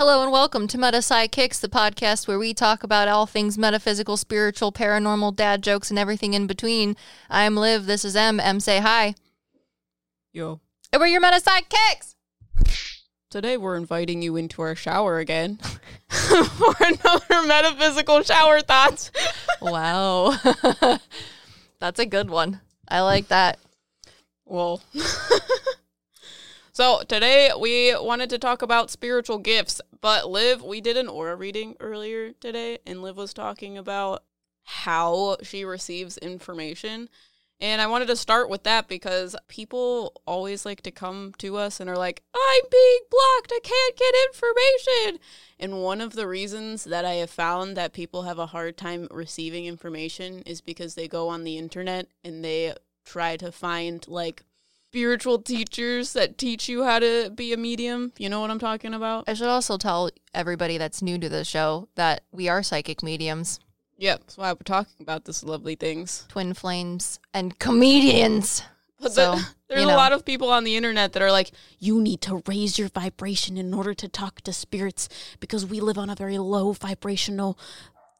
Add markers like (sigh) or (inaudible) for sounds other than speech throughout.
Hello and welcome to Meta Psyckicks, the podcast where we talk about all things metaphysical, spiritual, paranormal, dad jokes, and everything in between. I'm Liv. This is M. M, say hi. Yo. And we're your Meta Psyckicks. Today we're inviting you into our shower again (laughs) for another metaphysical shower thoughts. Wow. (laughs) That's a good one. I like that. Well, (laughs) so today we wanted to talk about spiritual gifts, but Liv, we did an aura reading earlier today, and Liv was talking about how she receives information. And I wanted to start with that because people always like to come to us and are like, I'm being blocked. I can't get information. And one of the reasons that I have found that people have a hard time receiving information is because they go on the internet and they try to find like spiritual teachers that teach you how to be a medium. You know what I'm talking about? I should also tell everybody that's new to the show that we are psychic mediums, Yeah, that's why we're talking about this lovely things. twin flames, and comedians. But So, the- (laughs) there's you a lot of people on the internet that are like, you need to raise your vibration in order to talk to spirits because we live on a very low vibrational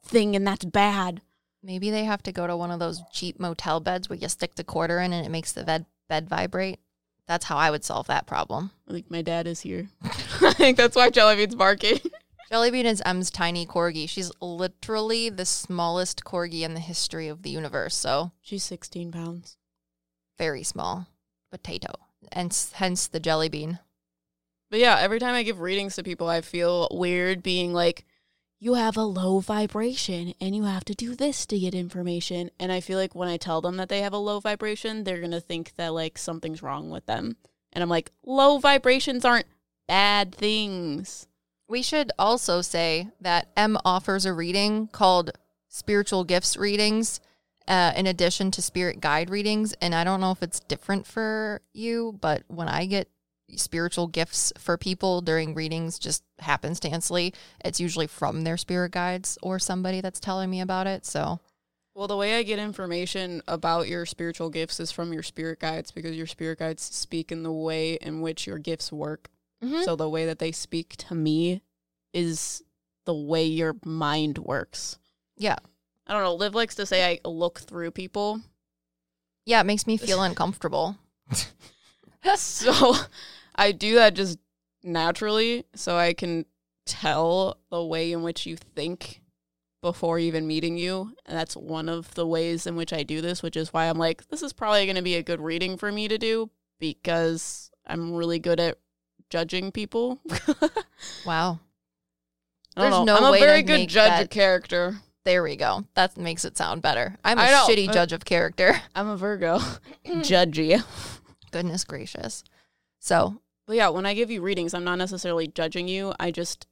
thing and that's bad. Maybe they have to go to one of those cheap motel beds where you stick the quarter in and it makes the bed, bed vibrate. That's how I would solve that problem. I think my dad is here. (laughs) I think that's why Jellybean's barking. (laughs) Jellybean is M's tiny corgi. She's literally the smallest corgi in the history of the universe. So She's 16 pounds. very small potato, and hence the jelly bean. But yeah, every time I give readings to people, I feel weird being like, you have a low vibration and you have to do this to get information. And I feel like when I tell them that they have a low vibration, they're going to think that like something's wrong with them. And I'm like, low vibrations aren't bad things. We should also say that M offers a reading called Spiritual Gifts Readings, uh, in addition to Spirit Guide readings. And I don't know if it's different for you, but when I get spiritual gifts for people during readings, just happenstancely, it's usually from their spirit guides or somebody that's telling me about it. So Well, the way I get information about your spiritual gifts is from your spirit guides because your spirit guides speak in the way in which your gifts work. Mhm. So the way that they speak to me is the way your mind works. yeah, I don't know. Liv likes to say I look through people. yeah, it makes me (laughs) feel uncomfortable. So I do that just naturally so I can tell the way in which you think before even meeting you. And that's one of the ways in which I do this, which is why I'm like, this is probably going to be a good reading for me to do because I'm really good at judging people. (laughs) Wow. There's know. no I'm way a very to good judge that- of character. There we go. That makes it sound better. I'm a shitty uh, judge of character. I'm a Virgo. (laughs) Judgy. Goodness gracious. So, But yeah, when I give you readings, I'm not necessarily judging you. I just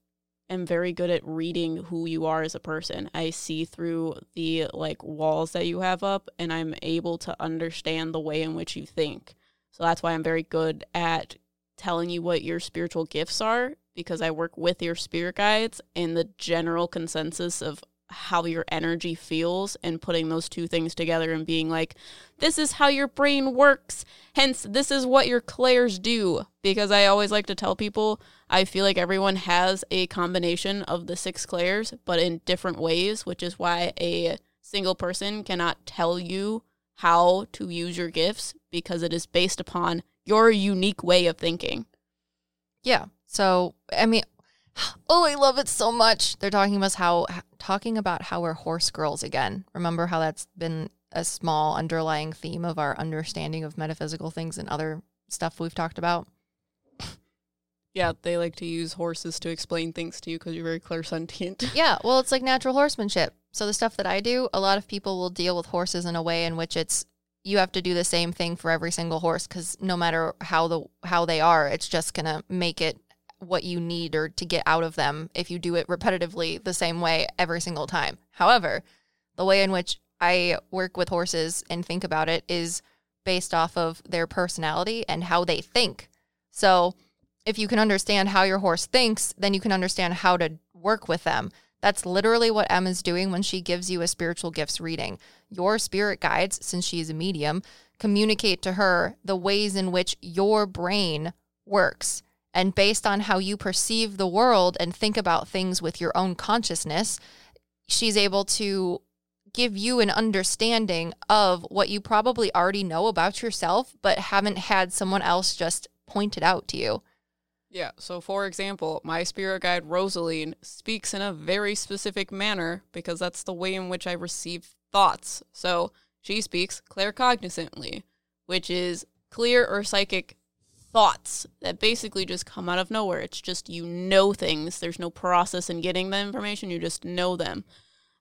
am very good at reading who you are as a person. I see through the like walls that you have up and I'm able to understand the way in which you think. So that's why I'm very good at telling you what your spiritual gifts are because I work with your spirit guides and the general consensus of how your energy feels and putting those two things together and being like this is how your brain works Hence, this is what your clairs do. Because I always like to tell people, I feel like everyone has a combination of the six clairs, but in different ways, which is why a single person cannot tell you how to use your gifts because it is based upon your unique way of thinking. yeah. So, I mean, (gasps) oh, I love it so much. They're talking about how talking about how we're horse girls again. Remember how that's been a small underlying theme of our understanding of metaphysical things and other stuff we've talked about. Yeah, they like to use horses to explain things to you because you're very clairsentient. (laughs) Yeah, well, it's like natural horsemanship. So the stuff that I do, a lot of people will deal with horses in a way in which it's you have to do the same thing for every single horse because no matter how the how they are, it's just gonna make it what you need or to get out of them if you do it repetitively the same way every single time. However, the way in which I work with horses and think about it is based off of their personality and how they think. So, if you can understand how your horse thinks, then you can understand how to work with them. That's literally what Em is doing when she gives you a spiritual gifts reading. Your spirit guides, since she is a medium, communicate to her the ways in which your brain works And based on how you perceive the world and think about things with your own consciousness, she's able to give you an understanding of what you probably already know about yourself, but haven't had someone else just point it out to you. Yeah. So, for example, my spirit guide Rosaline speaks in a very specific manner because that's the way in which I receive thoughts. So, she speaks claircognizantly, which is clear or psychic thoughts that basically just come out of nowhere. It's just you know things. There's no process in getting the information, you just know them.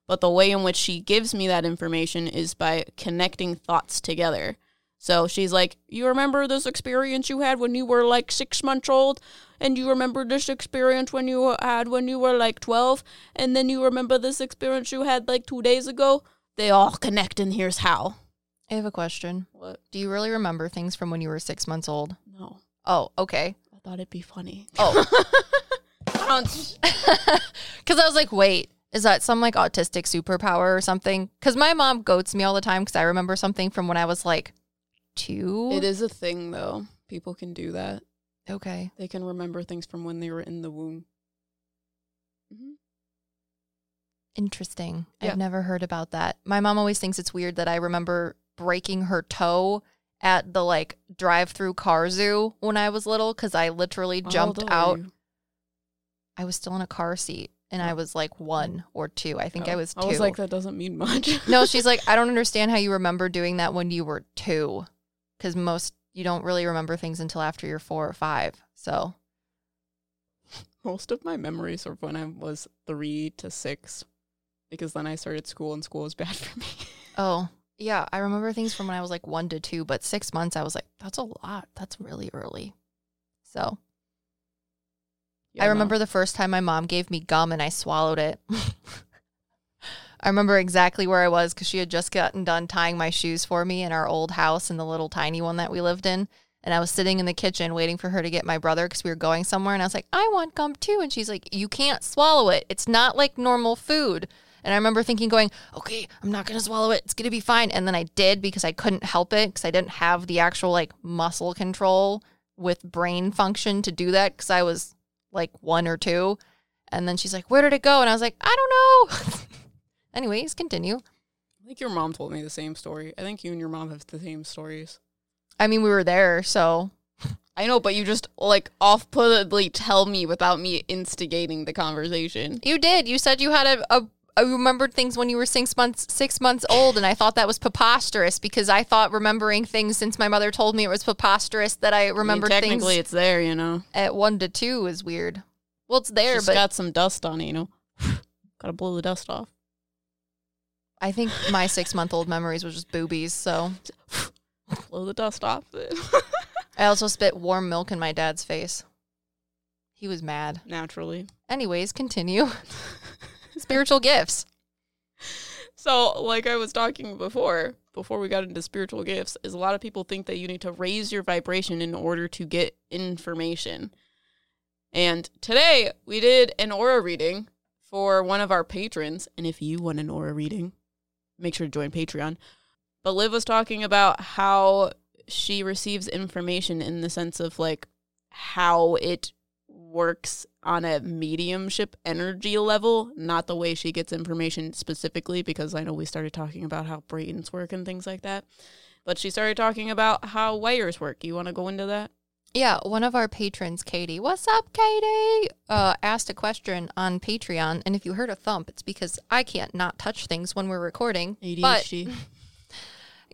But the way in which she gives me that information is by connecting thoughts together. So she's like, You remember this experience you had when you were like six months old? And you remember this experience when you had when you were like 12? And then you remember this experience you had like two days ago? They all connect, and here's how. I have a question. What? Do you really remember things from when you were six months old? No. Oh, okay. I thought it'd be funny. Oh, (laughs) because (laughs) I was like, wait, is that some like autistic superpower or something? Because my mom goats me all the time because I remember something from when I was like two. it is a thing, though. People can do that. Okay. They can remember things from when they were in the womb. hmm Interesting. Yeah. I've never heard about that. My mom always thinks it's weird that I remember breaking her toe at the like drive through car zoo when I was little because I literally jumped out. I was still in a car seat and I was like one or two. I think I oh. was two. Oh, I was like, that doesn't mean much. (laughs) no, she's like, (laughs) I don't understand how you remember doing that when you were two because most you don't really remember things until after you're four or five. So, Most of my memories are when I was three to six, because then I started school and school was bad (laughs) for me. oh, yeah, I remember things from when I was like one to two, but six months, I was like, that's a lot. That's really early. So, Yeah, I no. remember the first time my mom gave me gum and I swallowed it. (laughs) I remember exactly where I was because she had just gotten done tying my shoes for me in our old house in the little tiny one that we lived in. And I was sitting in the kitchen waiting for her to get my brother because we were going somewhere. And I was like, I want gum too. And she's like, You can't swallow it. It's not like normal food. And I remember thinking, going, Okay, I'm not going to swallow it. It's going to be fine. And then I did because I couldn't help it because I didn't have the actual like muscle control with brain function to do that because I was like one or two. And then she's like, Where did it go? And I was like, I don't know. (laughs) Anyways, continue. I think your mom told me the same story. I think you and your mom have the same stories. I mean, we were there, so I know, but you just like off-putedly tell me without me instigating the conversation. you did. You said you had a, a, a remembered things when you were six months six months old, and I thought that was preposterous because I thought remembering things since my mother told me it was preposterous that I I mean, technically, things it's there, you know. at one to two is weird. Well, it's there, Just but got some dust on it, you know. (sighs) Gotta blow the dust off. I think my (sighs) six month old memories was just boobies. So (sighs) Blow the dust off. (laughs) I also spit (laughs) warm milk in my dad's face. He was mad. Naturally. Anyways, continue. (laughs) Spiritual gifts. So, like I was talking before, before we got into spiritual gifts, is a lot of people think that you need to raise your vibration in order to get information. And today we did an aura reading for one of our patrons. And if you want an aura reading, make sure to join Patreon. But Liv was talking about how she receives information in the sense of like how it works on a mediumship energy level, not the way she gets information specifically, because I know we started talking about how brains work and things like that. But she started talking about how wires work. You want to go into that? Yeah, one of our patrons, Katie, what's up, Katie? Uh, asked a question on Patreon, and if you heard a thump, it's because I can't not touch things when we're recording. But ADHD. (laughs)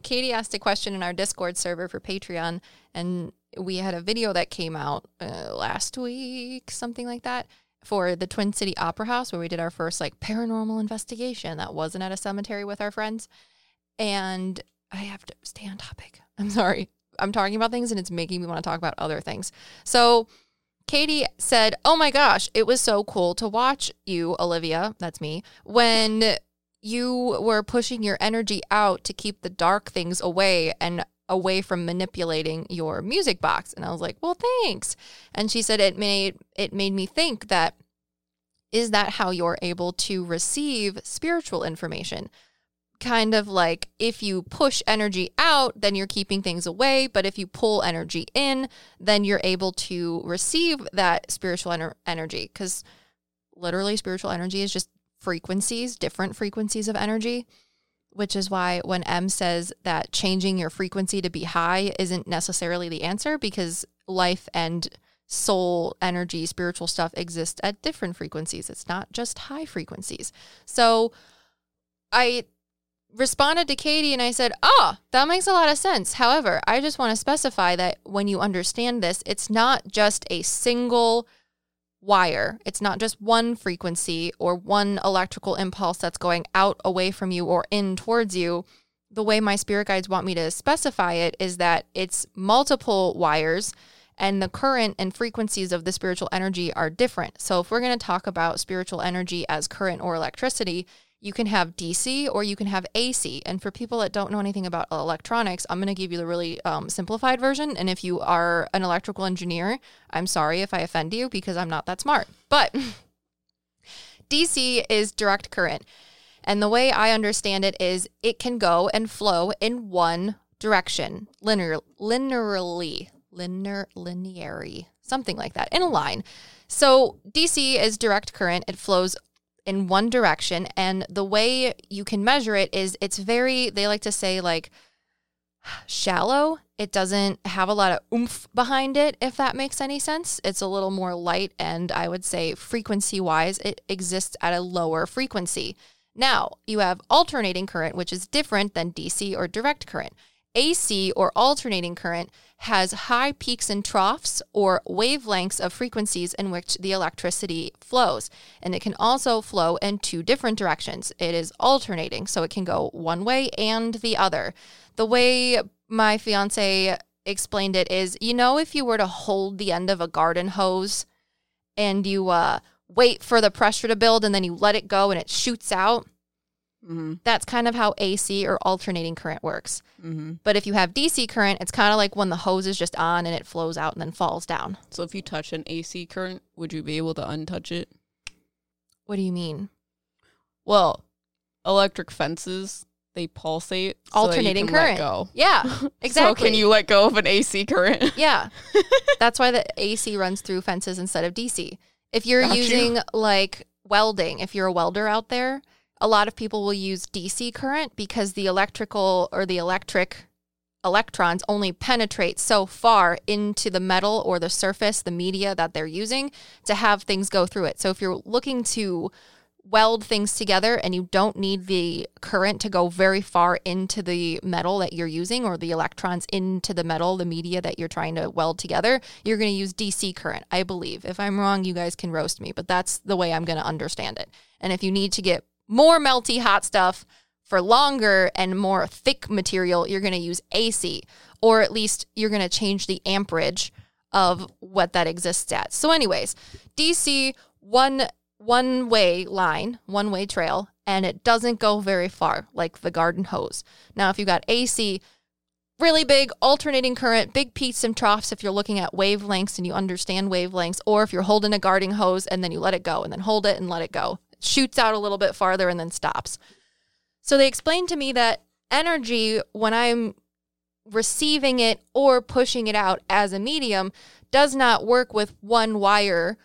Katie asked a question in our Discord server for Patreon, and we had a video that came out uh, last week, something like that, for the Twin City Opera House, where we did our first like paranormal investigation that wasn't at a cemetery with our friends. And I have to stay on topic. (laughs) I'm sorry. I'm talking about things and it's making me want to talk about other things. So, Katie said, Oh my gosh, it was so cool to watch you, Olivia, that's me, when you were pushing your energy out to keep the dark things away and away from manipulating your music box. And I was like, Well, thanks. And she said it made it made me think that is that how you're able to receive spiritual information? kind of like if you push energy out, then you're keeping things away. But if you pull energy in, then you're able to receive that spiritual ener- energy. Because literally, spiritual energy is just frequencies, different frequencies of energy, which is why when M says that changing your frequency to be high isn't necessarily the answer because life and soul energy, spiritual stuff exists at different frequencies. It's not just high frequencies. So I responded to Katie and I said, Ah, oh, that makes a lot of sense. However, I just want to specify that when you understand this, it's not just a single wire. It's not just one frequency or one electrical impulse that's going out away from you or in towards you. The way my spirit guides want me to specify it is that it's multiple wires and the current and frequencies of the spiritual energy are different. So, if we're going to talk about spiritual energy as current or electricity, you can have DC or you can have AC. And for people that don't know anything about electronics, I'm going to give you the really um, simplified version. And if you are an electrical engineer, I'm sorry if I offend you because I'm not that smart. But (laughs) DC is direct current. And the way I understand it is it can go and flow in one direction, linear, linearly, linear, lineary, something like that, in a line. So DC is direct current. It flows in one direction. And the way you can measure it is it's very, they like to say, like, shallow. It doesn't have a lot of oomph behind it, if that makes any sense. It's a little more light, and I would say frequency wise, it exists at a lower frequency. Now, you have alternating current, which is different than DC or direct current. AC or alternating current has high peaks and troughs or wavelengths of frequencies in which the electricity flows. And it can also flow in two different directions. It is alternating, so it can go one way and the other. The way my fiance explained it is you know, if you were to hold the end of a garden hose and you uh, wait for the pressure to build and then you let it go and it shoots out Mm-hmm. That's kind of how AC or alternating current works. Mm-hmm. But if you have DC current, it's kind of like when the hose is just on and it flows out and then falls down. So if you touch an AC current, would you be able to untouch it? What do you mean? Well, electric fences they pulsate alternating so current. go. Yeah, exactly. (laughs) so can you let go of an AC current? (laughs) yeah, (laughs) that's why the AC runs through fences instead of DC. If you're Got using you. like welding, if you're a welder out there, a lot of people will use DC current because the electrical or the electric electrons only penetrate so far into the metal or the surface, the media that they're using to have things go through it. So if you're looking to weld things together and you don't need the current to go very far into the metal that you're using or the electrons into the metal, the media that you're trying to weld together, you're going to use DC current, I believe. If I'm wrong, you guys can roast me, but that's the way I'm going to understand it. And if you need to get more melty hot stuff for longer and more thick material, you're going to use AC, or at least you're going to change the amperage of what that exists at. So, anyways, DC one one way line, one way trail, and it doesn't go very far like the garden hose. Now, if you got AC, really big alternating current, big peaks and troughs if you're looking at wavelengths and you understand wavelengths, or if you're holding a garden hose and then you let it go and then hold it and let it go shoots out a little bit farther and then stops. So they explained to me that energy, when I'm receiving it or pushing it out as a medium, does not work with one wire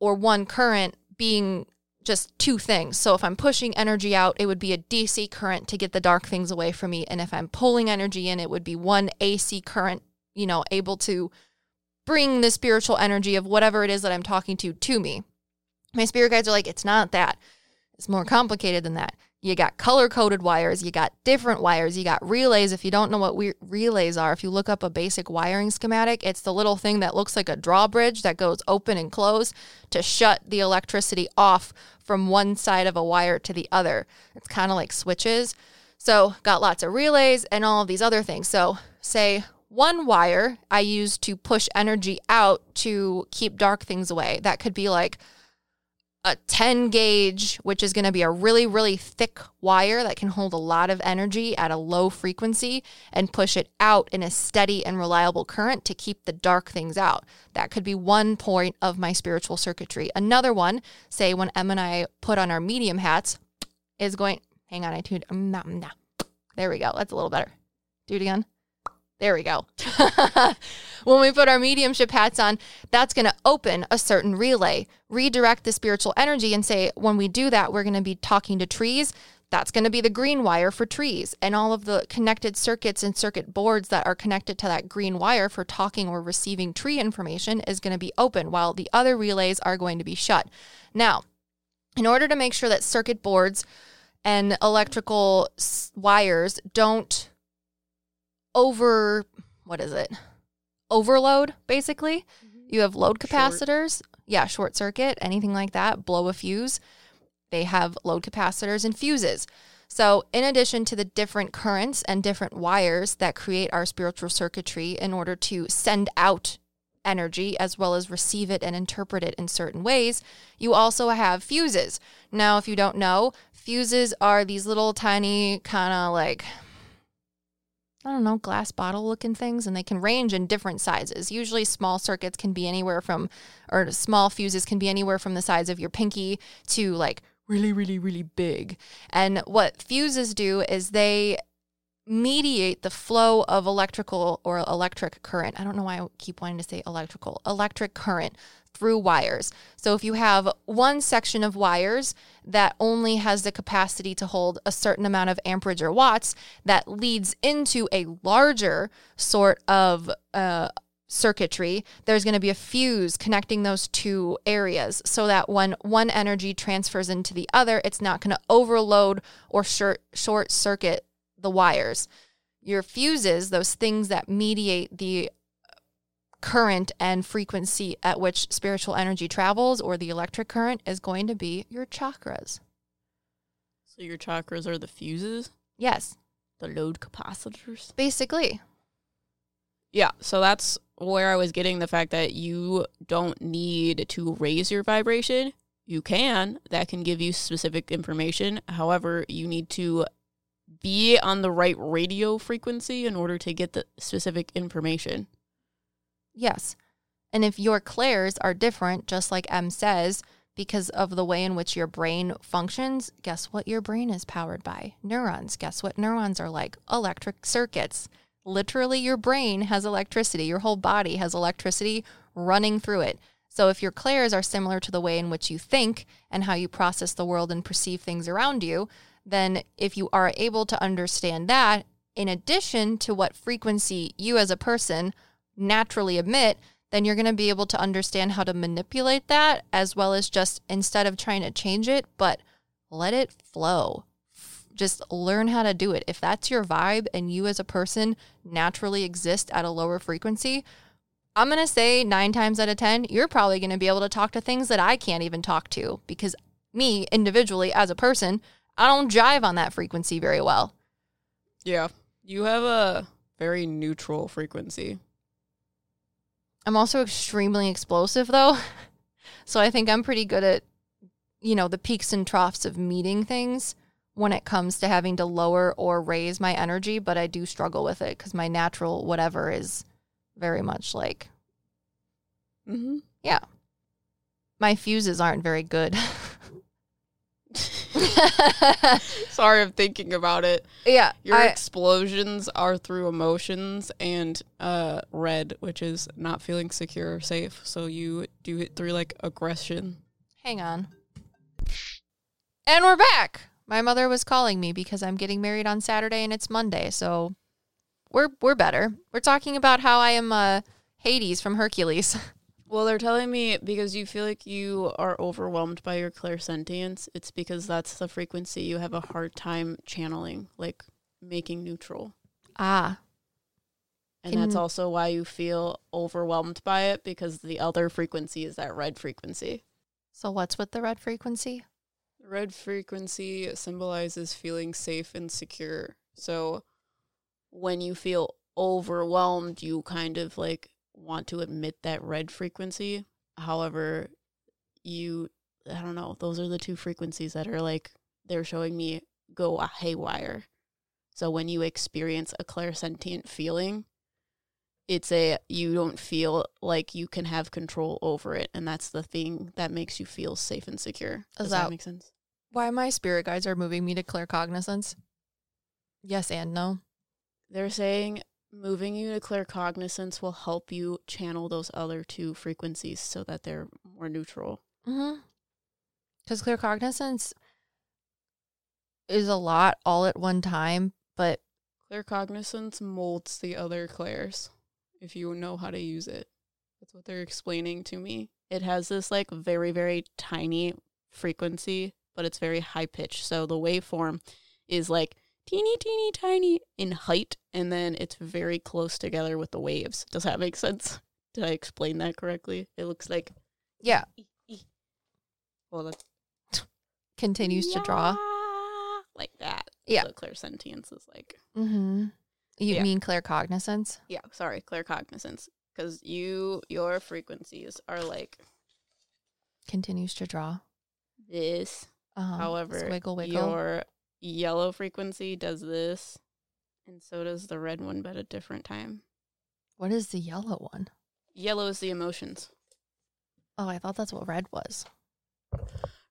or one current being just two things. So if I'm pushing energy out, it would be a DC current to get the dark things away from me. And if I'm pulling energy in, it would be one AC current, you know, able to bring the spiritual energy of whatever it is that I'm talking to to me. My spirit guides are like, it's not that. It's more complicated than that. You got color coded wires, you got different wires, you got relays. If you don't know what we- relays are, if you look up a basic wiring schematic, it's the little thing that looks like a drawbridge that goes open and close to shut the electricity off from one side of a wire to the other. It's kind of like switches. So, got lots of relays and all of these other things. So, say one wire I use to push energy out to keep dark things away. That could be like a 10 gauge, which is going to be a really, really thick wire that can hold a lot of energy at a low frequency and push it out in a steady and reliable current to keep the dark things out. That could be one point of my spiritual circuitry. Another one, say when Em and I put on our medium hats, is going, hang on, I tuned. Um, nah, nah. There we go. That's a little better. Do it again. There we go. (laughs) when we put our mediumship hats on, that's going to open a certain relay, redirect the spiritual energy, and say, when we do that, we're going to be talking to trees. That's going to be the green wire for trees. And all of the connected circuits and circuit boards that are connected to that green wire for talking or receiving tree information is going to be open, while the other relays are going to be shut. Now, in order to make sure that circuit boards and electrical wires don't over what is it? Overload basically. Mm-hmm. You have load capacitors, short. yeah, short circuit, anything like that, blow a fuse. They have load capacitors and fuses. So, in addition to the different currents and different wires that create our spiritual circuitry in order to send out energy as well as receive it and interpret it in certain ways, you also have fuses. Now, if you don't know, fuses are these little tiny kind of like I don't know, glass bottle looking things, and they can range in different sizes. Usually, small circuits can be anywhere from, or small fuses can be anywhere from the size of your pinky to like really, really, really big. And what fuses do is they mediate the flow of electrical or electric current. I don't know why I keep wanting to say electrical, electric current through wires. So if you have one section of wires that only has the capacity to hold a certain amount of amperage or watts, that leads into a larger sort of uh, circuitry, there's going to be a fuse connecting those two areas so that when one energy transfers into the other, it's not going to overload or short, short circuit the wires. Your fuses, those things that mediate the current and frequency at which spiritual energy travels or the electric current is going to be your chakras. So your chakras are the fuses? Yes. The load capacitors? Basically. Yeah, so that's where I was getting the fact that you don't need to raise your vibration. You can. That can give you specific information. However, you need to be on the right radio frequency in order to get the specific information. Yes. And if your clairs are different, just like M says, because of the way in which your brain functions, guess what your brain is powered by? Neurons. Guess what neurons are like? Electric circuits. Literally, your brain has electricity. Your whole body has electricity running through it. So, if your clairs are similar to the way in which you think and how you process the world and perceive things around you, then if you are able to understand that, in addition to what frequency you as a person naturally emit, then you're going to be able to understand how to manipulate that as well as just instead of trying to change it, but let it flow. Just learn how to do it. If that's your vibe and you as a person naturally exist at a lower frequency, I'm going to say nine times out of 10, you're probably going to be able to talk to things that I can't even talk to because me individually as a person, I don't jive on that frequency very well. Yeah. You have a very neutral frequency. I'm also extremely explosive though. (laughs) so I think I'm pretty good at, you know, the peaks and troughs of meeting things when it comes to having to lower or raise my energy, but I do struggle with it because my natural whatever is very much like, mm-hmm. yeah. My fuses aren't very good. (laughs) (laughs) Sorry, I'm thinking about it. Yeah. Your I, explosions are through emotions and uh, red, which is not feeling secure or safe. So you do it through like aggression. Hang on. And we're back. My mother was calling me because I'm getting married on Saturday and it's Monday. So we're we're better. We're talking about how I am uh, Hades from Hercules. (laughs) Well, they're telling me because you feel like you are overwhelmed by your clairsentience, it's because that's the frequency you have a hard time channeling, like making neutral. Ah. And Can... that's also why you feel overwhelmed by it because the other frequency is that red frequency. So, what's with the red frequency? The red frequency symbolizes feeling safe and secure. So, when you feel overwhelmed, you kind of like want to emit that red frequency. However, you, I don't know, those are the two frequencies that are like, they're showing me go haywire. So when you experience a clairsentient feeling, it's a you don't feel like you can have control over it and that's the thing that makes you feel safe and secure does that, that make sense Why my spirit guides are moving me to claircognizance? Yes and no. They're saying moving you to claircognizance will help you channel those other two frequencies so that they're more neutral. Mm-hmm. Because clear cognizance is a lot all at one time, but Claircognizance molds the other clairs if you know how to use it. That's what they're explaining to me. It has this like very, very tiny frequency, but it's very high pitched. So the waveform is like teeny, teeny, tiny in height, and then it's very close together with the waves. Does that make sense? (laughs) Did I explain that correctly? It looks like yeah, (laughs) well, that's (laughs) continues to draw. like that. Yeah. So clairsentience is like Mm-hmm. You Yeah. mean claircognizance? yeah, sorry, claircognizance. Because you your frequencies are like Continues to draw. this. Uh-huh. However, wiggle wiggle. your yellow frequency does this, and so does the red one, but at a different time. What is the yellow one? Yellow is the emotions. Oh, I thought that's what red was.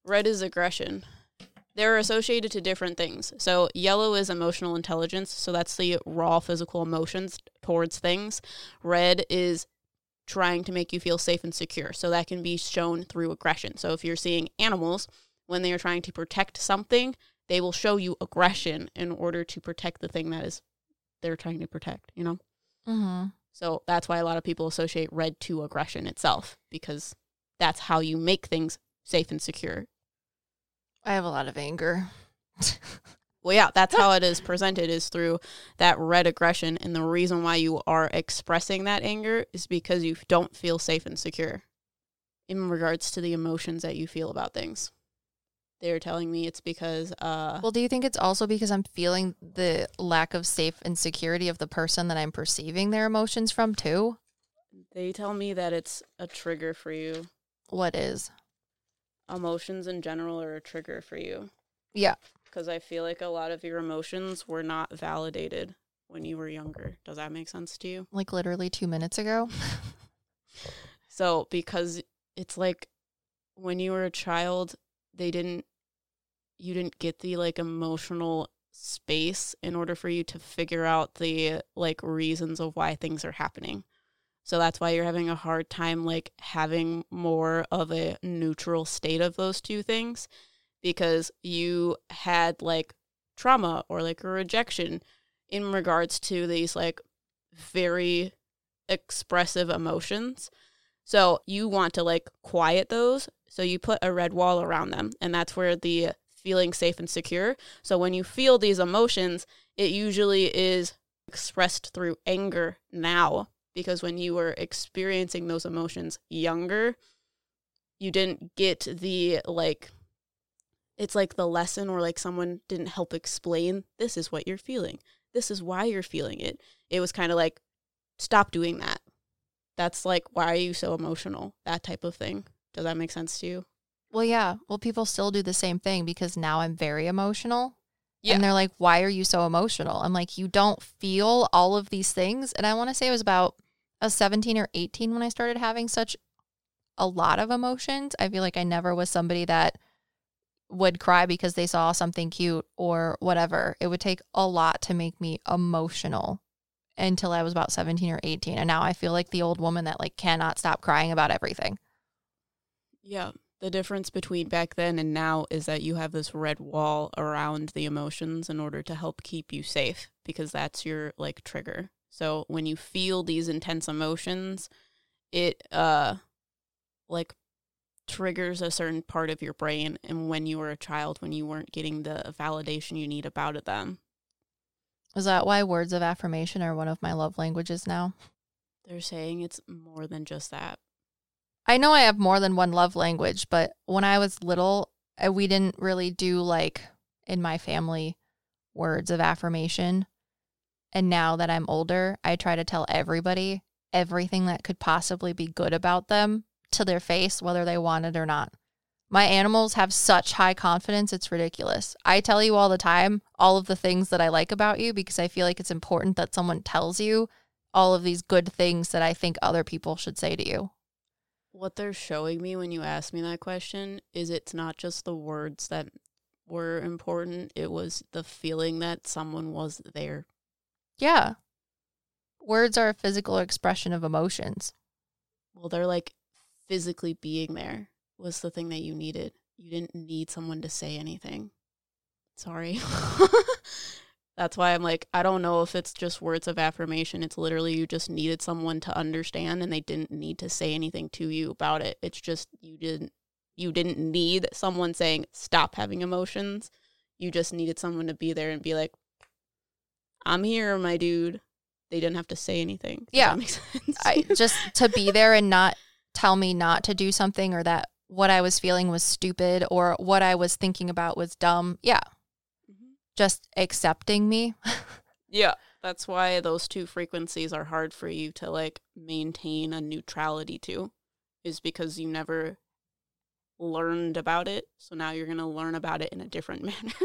Red is aggression. They're associated to different things. So yellow is emotional intelligence. So that's the raw physical emotions towards things. Red is trying to make you feel safe and secure. So that can be shown through aggression. So if you're seeing animals when they are trying to protect something, they will show you aggression in order to protect the thing that is they're trying to protect, you know? Mm-hmm. So that's why a lot of people associate red to aggression itself because that's how you make things safe and secure I have a lot of anger. (laughs) Well, yeah, that's how it is presented is through that red aggression. And the reason why you are expressing that anger is because you don't feel safe and secure in regards to the emotions that you feel about things. They're telling me it's because uh Well, do you think it's also because I'm feeling the lack of safe and security of the person that I'm perceiving their emotions from too? they tell me that it's a trigger for you. What is? Emotions in general are a trigger for you Yeah. because I feel like a lot of your emotions were not validated when you were younger. Does that make sense to you? Like literally two minutes ago. (laughs) So because it's like when you were a child, they didn't you didn't get the like emotional space in order for you to figure out the like reasons of why things are happening. So that's why you're having a hard time like having more of a neutral state of those two things because you had like trauma or like a rejection in regards to these like very expressive emotions. So you want to like quiet those. So you put a red wall around them. And that's where the feeling safe and secure. So when you feel these emotions, it usually is expressed through anger now. Because when you were experiencing those emotions younger, you didn't get the like, it's like the lesson or like someone didn't help explain this is what you're feeling. This is why you're feeling it. It was kind of like, stop doing that that's like why are you so emotional that type of thing does that make sense to you Well, yeah. Well, people still do the same thing because now I'm very emotional. Yeah. And they're like, why are you so emotional? I'm like, you don't feel all of these things. And I want to say it was about I was 17 or 18 when I started having such a lot of emotions. I feel like I never was somebody that would cry because they saw something cute or whatever. It would take a lot to make me emotional until I was about 17 or 18. And now I feel like the old woman that like cannot stop crying about everything. Yeah the difference between back then and now is that you have this red wall around the emotions in order to help keep you safe because that's your like trigger so when you feel these intense emotions it uh like triggers a certain part of your brain and when you were a child when you weren't getting the validation you need about it then. Is that why words of affirmation are one of my love languages now? they're saying it's more than just that I know I have more than one love language, but when I was little, uh, we didn't really do like in my family words of affirmation. And now that I'm older, I try to tell everybody everything that could possibly be good about them to their face, whether they want it or not. My animals have such high confidence, it's ridiculous. I tell you all the time all of the things that I like about you because I feel like it's important that someone tells you all of these good things that I think other people should say to you. What they're showing me when you ask me that question is it's not just the words that were important. It was the feeling that someone was there. Yeah. Words are a physical expression of emotions. Well, they're like physically being there was the thing that you needed. You didn't need someone to say anything. Sorry. (laughs) That's why I'm like, I don't know if it's just words of affirmation. It's literally you just needed someone to understand and they didn't need to say anything to you about it. It's just you didn't you didn't need someone saying stop having emotions. You just needed someone to be there and be like, I'm here, my dude. They didn't have to say anything. Yeah. that make (laughs) sense? I just to be there and not tell me not to do something or that what I was feeling was stupid or what I was thinking about was dumb. Yeah. Just accepting me. Yeah, that's why those two frequencies are hard for you to like maintain a neutrality to, is because you never learned about it. So now you're going to learn about it in a different (laughs) manner.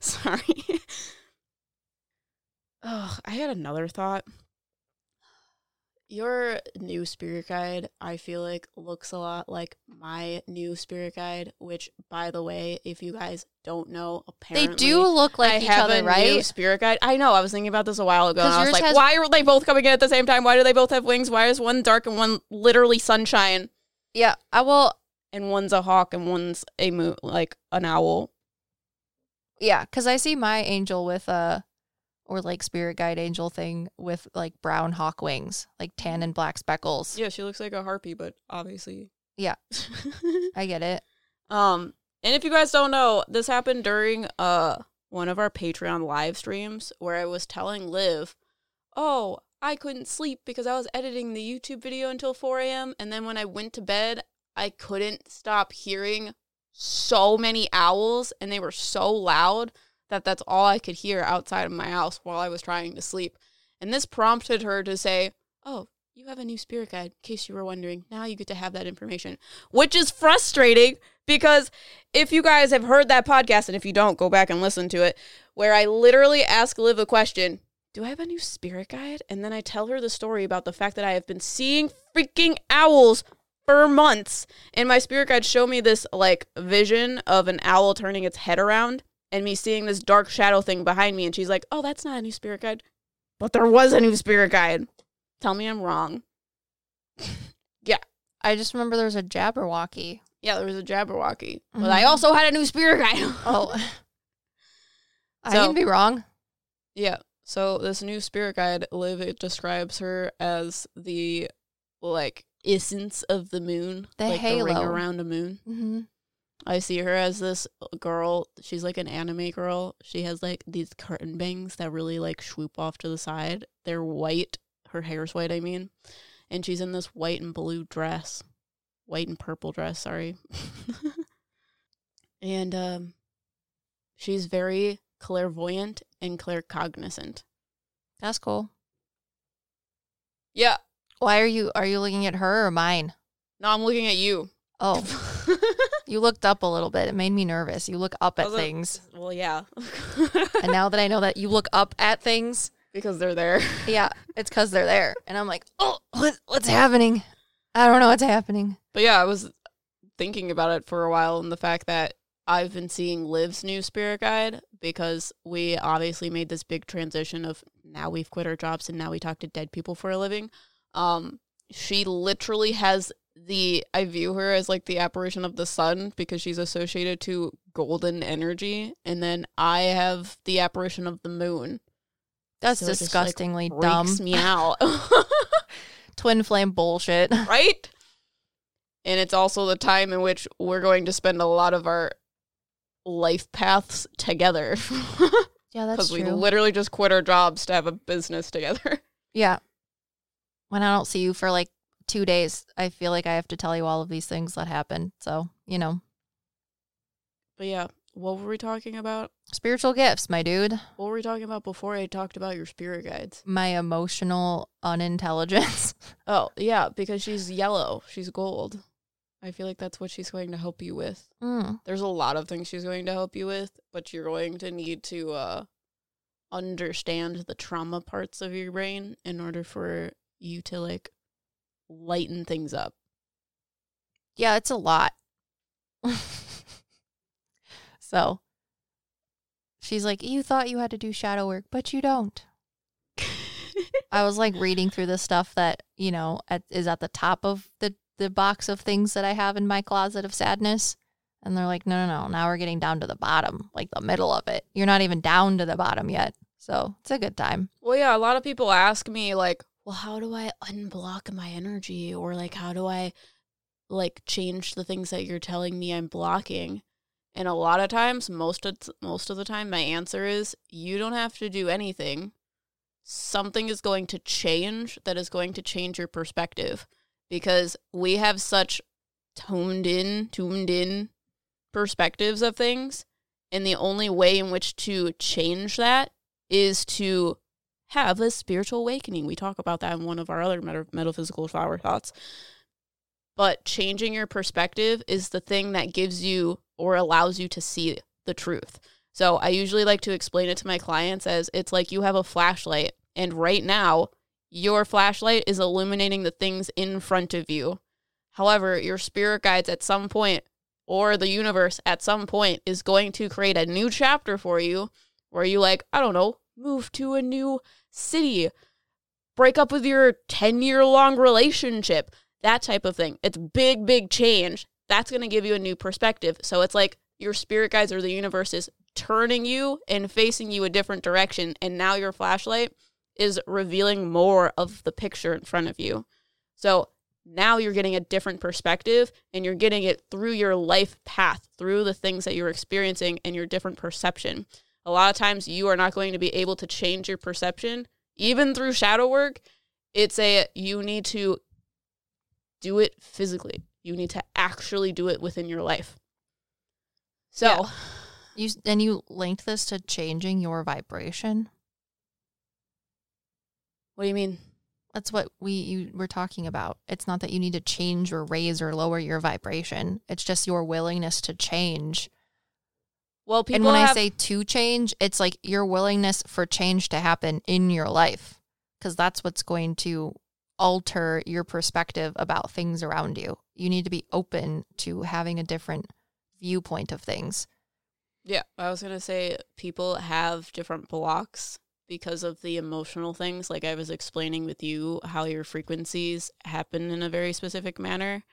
Sorry. Oh, I had another thought. Your new spirit guide, I feel like, looks a lot like my new spirit guide, which, by the way, if you guys don't know, apparently they do look like I each have other, a new right? spirit guide. I know. I was thinking about this a while ago, and I was like, has- "Why are they both coming in at the same time? Why do they both have wings? Why is one dark and one literally sunshine, Yeah. I will and one's a hawk and one's a moon, like an owl?" yeah, because I see my angel with a or like spirit guide angel thing with like brown hawk wings, like tan and black speckles. Yeah, she looks like a harpy, but obviously, Yeah. (laughs) I get it. um, and if you guys don't know, this happened during uh one of our Patreon live streams where I was telling Liv, "Oh, I couldn't sleep because I was editing the YouTube video until 4 a.m. And then when I went to bed, I couldn't stop hearing so many owls, and they were so loud that that's all I could hear outside of my house while I was trying to sleep. And this prompted her to say, "Oh." You have a new spirit guide, in case you were wondering. Now you get to have that information, which is frustrating because if you guys have heard that podcast, and if you don't, go back and listen to it, where I literally ask Liv a question Do I have a new spirit guide? And then I tell her the story about the fact that I have been seeing freaking owls for months. And my spirit guide showed me this like vision of an owl turning its head around and me seeing this dark shadow thing behind me. And she's like, Oh, that's not a new spirit guide. But there was a new spirit guide. Tell me I'm wrong. (laughs) Yeah. I just remember there was a Jabberwocky. Yeah, there was a Jabberwocky. But Mhm. I also had a new spirit guide. (laughs) Oh. I can be wrong. Yeah. So this new spirit guide, Liv, it describes her as the like essence of the moon, The like the ring halo. around a moon. Mm-hmm. I see her as this girl. She's like an anime girl. She has like these curtain bangs that really like swoop off to the side. They're white. Her hair's white. I mean, and she's in this white and blue dress, white and purple dress. Sorry. (laughs) and um, she's very clairvoyant and claircognizant. That's cool. Yeah. Why are you are you looking at her or mine? No, I'm looking at you. Oh, (laughs) you looked up a little bit. It made me nervous. You look up at things. well, yeah. (laughs) And now that I know that you look up at things, because they're there. (laughs) yeah, it's cuz they're there. And I'm like, "Oh, what, what's happening?" I don't know what's happening. But yeah, I was thinking about it for a while and the fact that I've been seeing Liv's new spirit guide because we obviously made this big transition of now we've quit our jobs and now we talk to dead people for a living. Um, she literally has the I view her as like the apparition of the sun because she's associated to golden energy, and then I have the apparition of the moon. That's So it just, like, disgustingly dumb. Me (laughs) out. (laughs) Twin flame bullshit. right? And it's also the time in which we're going to spend a lot of our life paths together (laughs) Yeah, that's because we literally just quit our jobs to have a business together. yeah. When I don't see you for like 2 days, I feel like I have to tell you all of these things that happened. So, you know, But yeah, what were we talking about? spiritual gifts, my dude. What were we talking about before I talked about your spirit guides? My emotional unintelligence. (laughs) Oh, yeah, because she's yellow. She's gold. I feel like that's what she's going to help you with. Mm. There's a lot of things she's going to help you with, but you're going to need to uh understand the trauma parts of your brain in order for you to like lighten things up. Yeah, it's a lot. so, She's like, You thought you had to do shadow work, but you don't. (laughs) I was like reading through the stuff that, you know, at, is at the top of the, the box of things that I have in my closet of sadness. And they're like, no, no, no. Now we're getting down to the bottom, like the middle of it. You're not even down to the bottom yet. So it's a good time. Well, yeah, a lot of people ask me, like, well, how do I unblock my energy? Or, like, how do I, like, change the things that you're telling me I'm blocking? And a lot of times, most of, most of the time, my answer is you don't have to do anything. Something is going to change that is going to change your perspective because we have such toned in, tuned in perspectives of things. And the only way in which to change that is to have a spiritual awakening. We talk about that in one of our other meta- metaphysical shower thoughts. But changing your perspective is the thing that gives you or allows you to see the truth. So I usually like to explain it to my clients as it's like you have a flashlight, and right now, your flashlight is illuminating the things in front of you. However, your spirit guides at some point or the universe at some point is going to create a new chapter for you where you like, I don't know, move to a new city, break up with your 10 year long relationship, that type of thing. It's big, big change. That's going to give you a new perspective. So it's like your spirit guides or the universe is turning you and facing you a different direction. And now your flashlight is revealing more of the picture in front of you. So now you're getting a different perspective and you're getting it through your life path, through the things that you're experiencing and your different perception. A lot of times you are not going to be able to change your perception, even through shadow work. It's a you need to do it physically. You need to actually do it within your life. So, Yeah. You and you linked this to changing your vibration. what do you mean? That's what we you were talking about. It's not that you need to change or raise or lower your vibration. It's just your willingness to change. Well, people and when have, I say to change, it's like your willingness for change to happen in your life because that's what's going to alter your perspective about things around you. You need to be open to having a different viewpoint of things. Yeah, I was gonna say people have different blocks because of the emotional things. Like I was explaining with you how your frequencies happen in a very specific manner.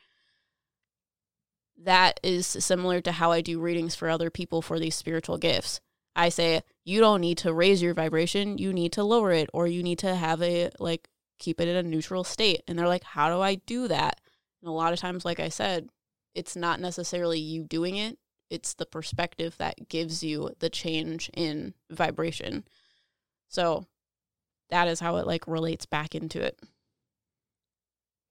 That is similar to how I do readings for other people for these spiritual gifts. I say you don't need to raise your vibration, you need to lower it, or you need to have a like keep it in a neutral state. And they're like, How do I do that? And a lot of times, like I said, it's not necessarily you doing it, it's the perspective that gives you the change in vibration. So that is how it like relates back into it.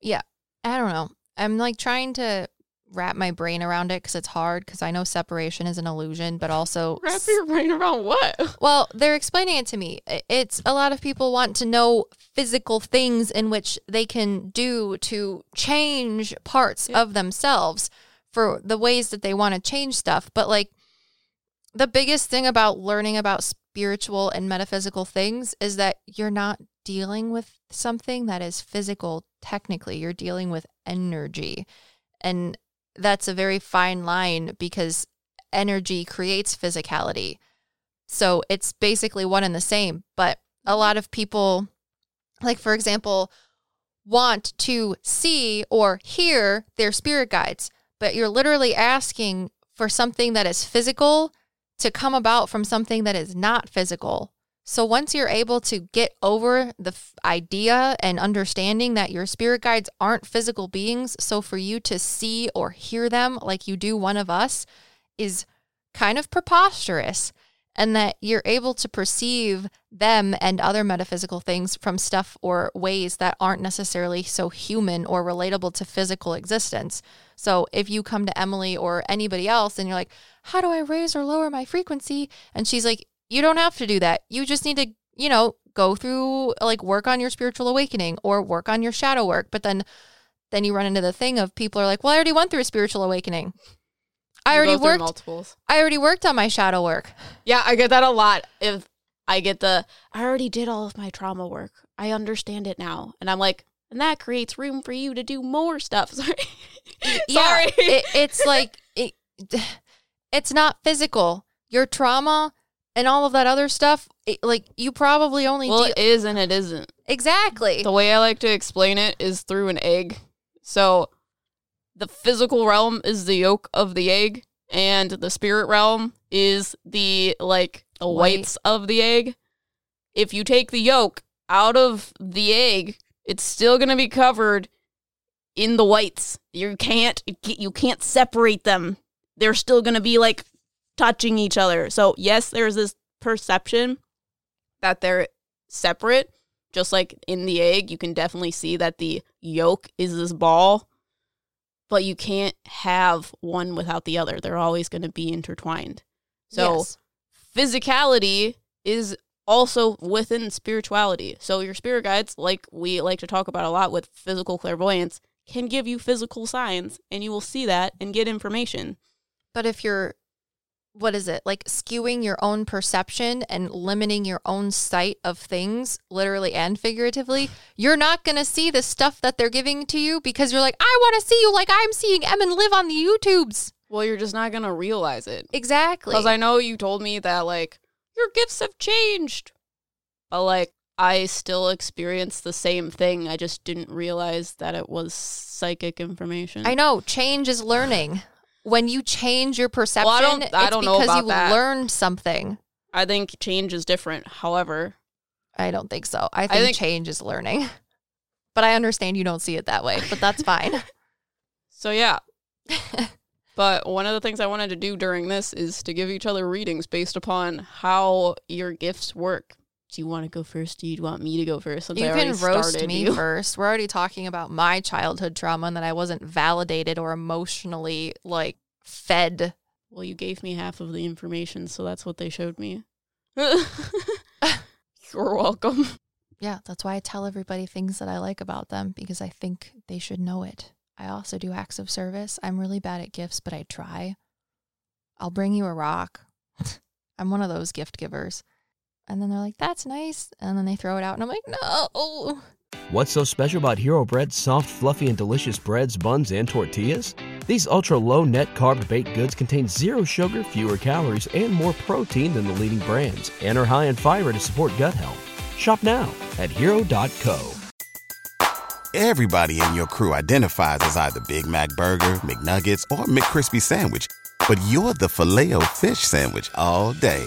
Yeah. I don't know. I'm like trying to wrap my brain around it because it's hard because I know separation is an illusion, but also (laughs) Wrap your brain around what? Well, they're explaining it to me. It's a lot of people want to know physical things in which they can do to change parts Yeah. of themselves for the ways that they want to change stuff. But like the biggest thing about learning about spiritual and metaphysical things is that you're not dealing with something that is physical technically. You're dealing with energy. And that's a very fine line because energy creates physicality. So it's basically one and the same. But a mm-hmm. lot of people, like for example, want to see or hear their spirit guides, but you're literally asking for something that is physical to come about from something that is not physical. So once you're able to get over the f- idea and understanding that your spirit guides aren't physical beings, so for you to see or hear them like you do one of us is kind of preposterous and that you're able to perceive them and other metaphysical things from stuff or ways that aren't necessarily so human or relatable to physical existence. So if you come to Emily or anybody else and you're like, how do I raise or lower my frequency? And she's like, you don't have to do that. You just need to, you know, go through like work on your spiritual awakening or work on your shadow work. But then then you run into the thing of people are like, well, I already went through a spiritual awakening. I You already worked multiples. I already worked on my shadow work. Yeah, I get that a lot. If I get the, I already did all of my trauma work. I understand it now, and I'm like, and that creates room for you to do more stuff. (laughs) Sorry, Yeah, sorry. it, it's like it, (sighs) it's not physical. Your trauma and all of that other stuff, it, like you probably only Well, deal- it is and it isn't. exactly. The way I like to explain it is through an egg. So the physical realm is the yolk of the egg, and the spirit realm is the like the White. whites of the egg. If you take the yolk out of the egg, it's still gonna be covered in the whites. You can't you can't separate them. They're still gonna be like touching each other. So yes, there's this perception that they're separate, just like in the egg, you can definitely see that the yolk is this ball, but you can't have one without the other. They're always going to be intertwined. So, Yes. physicality is also within spirituality. So, your spirit guides, like we like to talk about a lot with physical clairvoyance, can give you physical signs, and you will see that and get information. But if you're, what is it, like skewing your own perception and limiting your own sight of things, literally and figuratively, you're not going to see the stuff that they're giving to you because you're like, I want to see you like I'm seeing Emin live on the YouTubes. Well, you're just not going to realize it. Exactly. Because I know you told me that like your gifts have changed, but like I still experienced the same thing. I just didn't realize that it was psychic information. I know change is learning. When you change your perception, I don't- I it's don't know because you that. learned something. I think change is different. However, I don't think so. I think, think- change is learning. (laughs) But I understand you don't see it that way, but that's (laughs) fine. so yeah. (laughs) but one of the things I wanted to do during this is to give each other readings based upon how your gifts work. Do you want to go first? Do you want me to go first? Since you I can roast me you? (laughs) first. We're already talking about my childhood trauma and that I wasn't validated or emotionally like fed. Well, you gave me half of the information, so that's what they showed me. (laughs) You're welcome. Yeah, that's why I tell everybody things that I like about them because I think they should know it. I also do acts of service. I'm really bad at gifts, but I try. I'll bring you a rock. (laughs) I'm one of those gift givers. And then they're like, that's nice. And then they throw it out, and I'm like, no. What's so special about Hero Bread's soft, fluffy, and delicious breads, buns, and tortillas? These ultra low net carb baked goods contain zero sugar, fewer calories, and more protein than the leading brands, and are high in fiber to support gut health. Shop now at hero.co. Everybody in your crew identifies as either Big Mac Burger, McNuggets, or McCrispy Sandwich. But you're the filet fish Sandwich all day.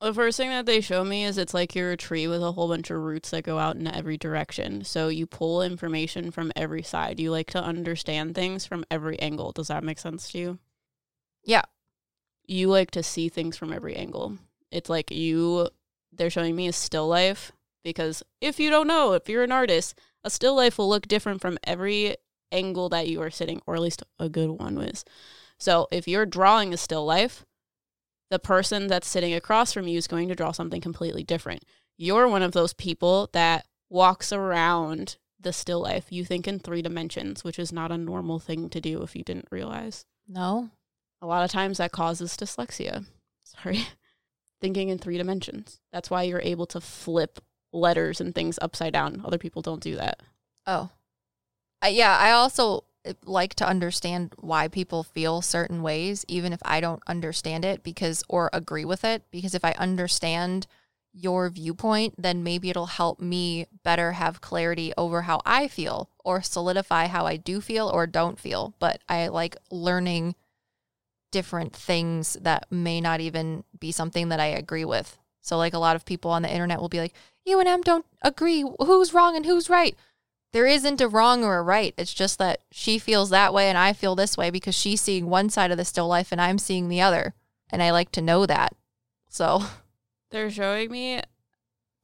The first thing that they show me is it's like you're a tree with a whole bunch of roots that go out in every direction. So you pull information from every side. You like to understand things from every angle. Does that make sense to you? Yeah. You like to see things from every angle. It's like you, they're showing me a still life because if you don't know, if you're an artist, a still life will look different from every angle that you are sitting, or at least a good one is. So if you're drawing a still life, the person that's sitting across from you is going to draw something completely different. You're one of those people that walks around the still life. You think in three dimensions, which is not a normal thing to do if you didn't realize. No. A lot of times that causes dyslexia. Sorry. (laughs) Thinking in three dimensions. That's why you're able to flip letters and things upside down. Other people don't do that. Oh. I, yeah, I also uh, like to understand why people feel certain ways, even if I don't understand it because or agree with it. Because if I understand your viewpoint, then maybe it'll help me better have clarity over how I feel or solidify how I do feel or don't feel. But I like learning different things that may not even be something that I agree with. So like a lot of people on the internet will be like, you and Em don't agree. Who's wrong and who's right? There isn't a wrong or a right. It's just that she feels that way and I feel this way because she's seeing one side of the still life and I'm seeing the other. And I like to know that. So, They're showing me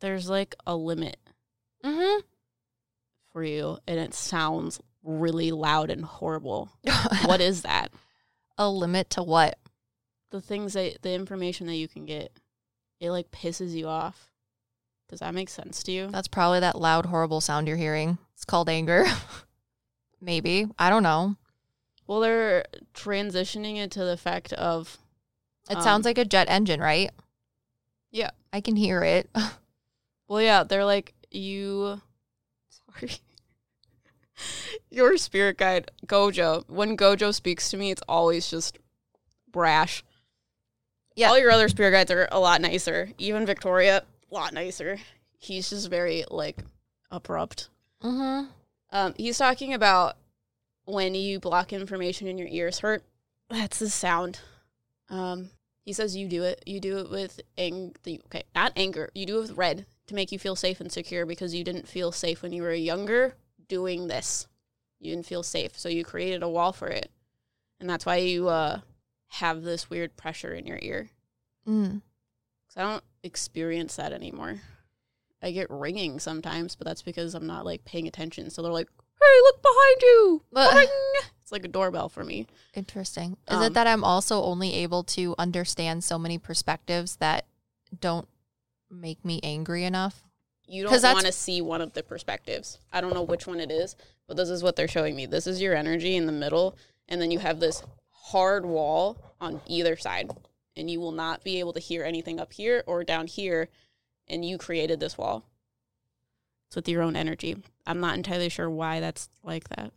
there's like a limit mm-hmm. for you, and it sounds really loud and horrible. (laughs) what is that? a limit to what? The things that the information that you can get, it like pisses you off. Does that make sense to you? That's probably that loud, horrible sound you're hearing. It's called anger. (laughs) Maybe. I don't know. Well, they're transitioning it to the fact of It Um, sounds like a jet engine, right? Yeah. I can hear it. (laughs) Well, yeah, they're like you. Sorry. (laughs) Your spirit guide, Gojo. When Gojo speaks to me, it's always just brash. Yeah. All your other spirit guides are a lot nicer. Even Victoria, a lot nicer. He's just very like abrupt. Mm-hmm. Um, he's talking about when you block information in your ears hurt. That's the sound. Um, he says you do it. You do it with ang- the okay, not anger. You do it with red to make you feel safe and secure because you didn't feel safe when you were younger doing this. You didn't feel safe, so you created a wall for it, and that's why you uh, have this weird pressure in your ear. Mm. 'Cause I don't experience that anymore. I get ringing sometimes, but that's because I'm not like paying attention. So they're like, "Hey, look behind you!" Ring! It's like a doorbell for me. Interesting. Is Um, it that I'm also only able to understand so many perspectives that don't make me angry enough? You don't want to see one of the perspectives. I don't know which one it is, but this is what they're showing me. This is your energy in the middle, and then you have this hard wall on either side, and you will not be able to hear anything up here or down here. And you created this wall. It's with your own energy. I'm not entirely sure why that's like that.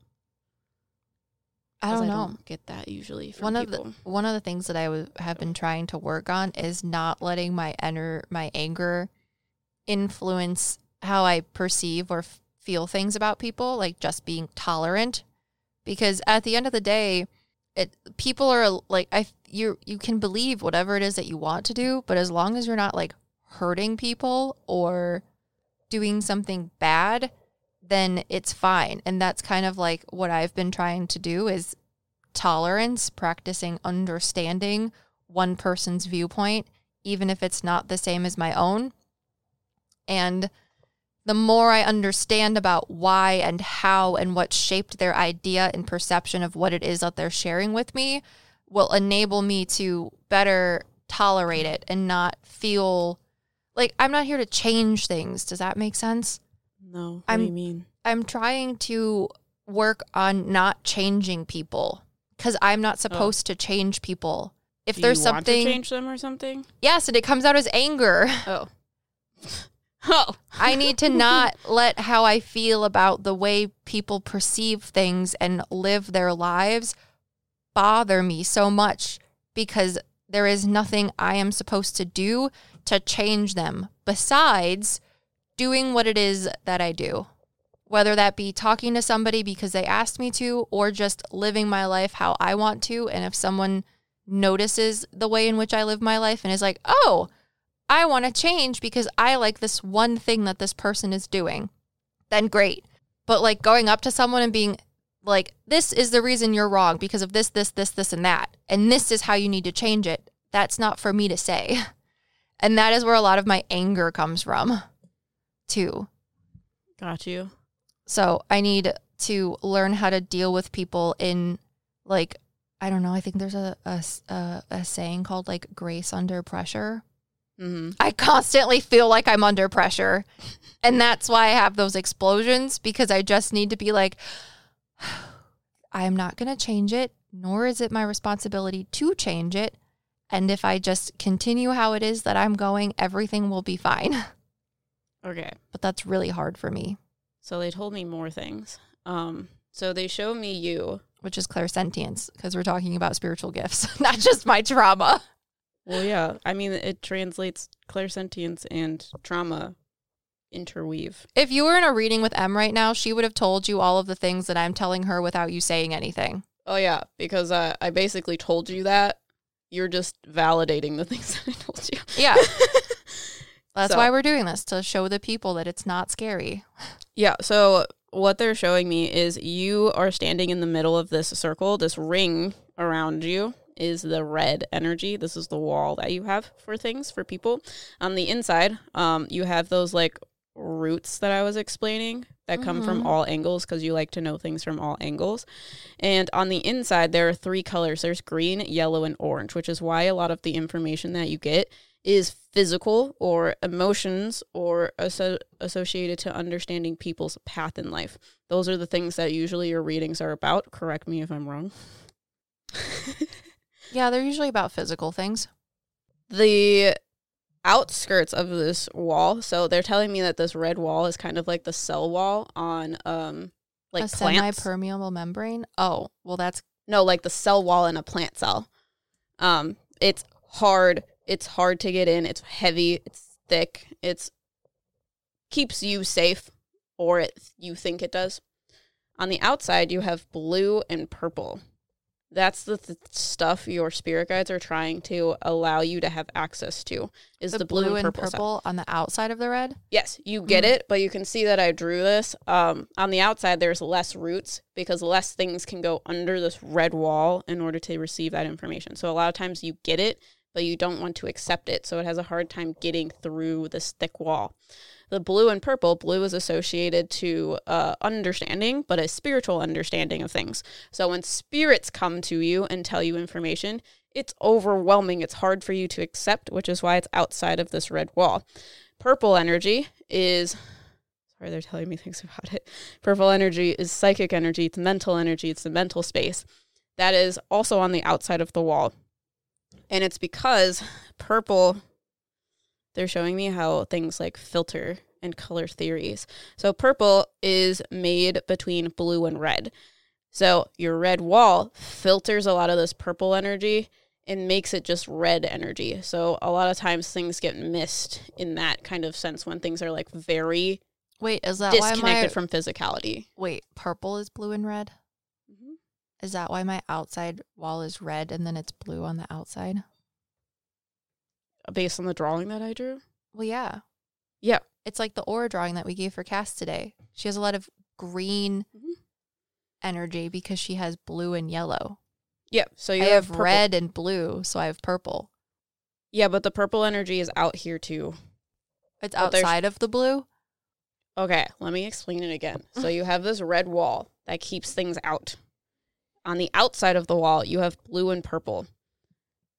I don't know. get that usually from one people. of the one of the things that I w- have been trying to work on is not letting my ener- my anger influence how I perceive or f- feel things about people, like just being tolerant. Because at the end of the day, it people are like I you you can believe whatever it is that you want to do, but as long as you're not like hurting people or doing something bad, then it's fine. And that's kind of like what I've been trying to do is tolerance, practicing understanding one person's viewpoint, even if it's not the same as my own. And the more I understand about why and how and what shaped their idea and perception of what it is that they're sharing with me will enable me to better tolerate it and not feel like I'm not here to change things. Does that make sense? no, what I'm- do you mean? I'm trying to work on not changing people because I'm not oh. supposed to change people. If Do there's you want to something, change them or something? yes, and it comes out as anger. Oh, (laughs) oh, I need to not (laughs) let how I feel about the way people perceive things and live their lives bother me so much because there is nothing I am supposed to do to change them besides doing what it is that I do. Whether that be talking to somebody because they asked me to or just living my life how I want to. And if someone notices the way in which I live my life and is like, oh, I want to change because I like this one thing that this person is doing, then great. But like going up to someone and being like, this is the reason you're wrong because of this, this, this, this, and that. And this is how you need to change it. That's not for me to say. (laughs) And that is where a lot of my anger comes from, too. got you. So I need to learn how to deal with people in like I don't know. I think there's a a a saying called like grace under pressure. Mm-hmm. I constantly feel like I'm under pressure, and that's why I have those explosions because I just need to be like, (sighs) I am not going to change it, nor is it my responsibility to change it. And if I just continue how it is that I'm going, everything will be fine. (laughs) Okay. But that's really hard for me, So they told me more things. Um, so they show me you. which is clairsentience because we're talking about spiritual gifts, (laughs) not just my trauma. Well, yeah. I mean, it translates clairsentience and trauma interweave. If you were in a reading with Em right now, she would have told you all of the things that I'm telling her without you saying anything. Oh yeah, because uh, I basically told you that. You're just validating the (laughs) things that I told you. Yeah. (laughs) That's So- why we're doing this to show the people that it's not scary. Yeah. So what they're showing me is you are standing in the middle of this circle. This ring around you is the red energy. This is the wall that you have for things for people. On the inside, um, you have those like roots that I was explaining that come from Mhm. all angles because you like to know things from all angles. And on the inside, there are three colors. There's green, yellow, and orange, which is why a lot of the information that you get is physical or emotions or asso- associated to understanding people's path in life. Those are the things that usually your readings are about. Correct me if I'm wrong. (laughs) Yeah, they're usually about physical things. the outskirts of this wall. So they're telling me that this red wall is kind of like the cell wall on um like a plants. semi-permeable membrane. Oh, well, that's no, like the cell wall in a plant cell. Um, it's hard. It's hard to get in. It's heavy. It's thick. It's keeps you safe, or it you think it does. On the outside, you have blue and purple. That's the th- stuff your spirit guides are trying to allow you to have access to. Is the, blue, and purple, stuff. on the outside of the red. Yes, you get Mhm. it, but you can see that I drew this. Um, on the outside, there's less roots because less things can go under this red wall in order to receive that information. So a lot of times you get it, but you don't want to accept it. So it has a hard time getting through this thick wall. The blue and purple, blue is associated to uh, understanding, but a spiritual understanding of things. So when spirits come to you and tell you information, it's overwhelming. It's hard for you to accept, which is why it's outside of this red wall. Purple energy is sorry, they're telling me things (laughs) about it. Purple energy is psychic energy, it's mental energy, it's the mental space. That is also on the outside of the wall. And it's because purple, they're showing me how things like filter and color theories. So purple is made between blue and red. So your red wall filters a lot of this purple energy and makes it just red energy. So a lot of times things get missed in that kind of sense when things are like very Wait, is that why disconnected my from physicality. wait purple is blue and red? Mm-hmm. Is that why my outside wall is red and then it's blue on the outside? Based on the drawing that I drew. Well, yeah. Yeah. It's like the aura drawing that we gave for Cass today. She has a lot of green Mhm. energy because she has blue and yellow. Yeah. So you I have purple. red and blue, so I have purple. Yeah, but the purple energy is out here too. It's But there's- outside of the blue. Okay, let me explain it again. (laughs) So you have this red wall that keeps things out. On the outside of the wall, you have blue and purple.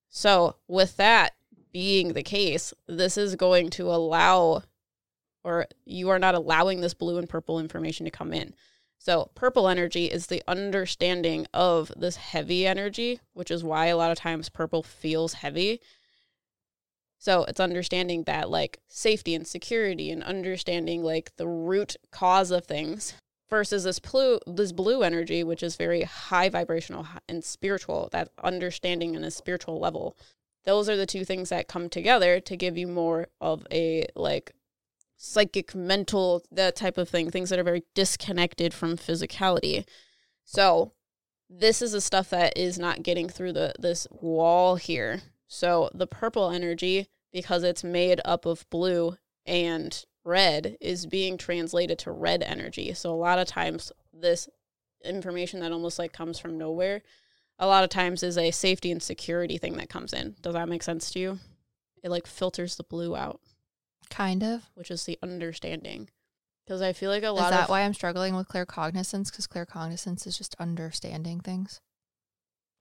So, with that being the case, this is going to allow, or you are not allowing this blue and purple information to come in. So, purple energy is the understanding of this heavy energy, which is why a lot of times purple feels heavy. So it's understanding that like safety and security and understanding like the root cause of things versus this blue this blue energy which is very high vibrational and spiritual that understanding in a spiritual level. Those are the two things that come together to give you more of a like psychic mental that type of thing things that are very disconnected from physicality. So this is the stuff that is not getting through the this wall here. So the purple energy, because it's made up of blue and red, is being translated to red energy. So a lot of times this information that almost like comes from nowhere, a lot of times is a safety and security thing that comes in. Does that make sense to you? It like filters the blue out, Kind of. which is the understanding. Because I feel like a lot of Is that of why I'm struggling with claircognizance? Because claircognizance is just understanding things.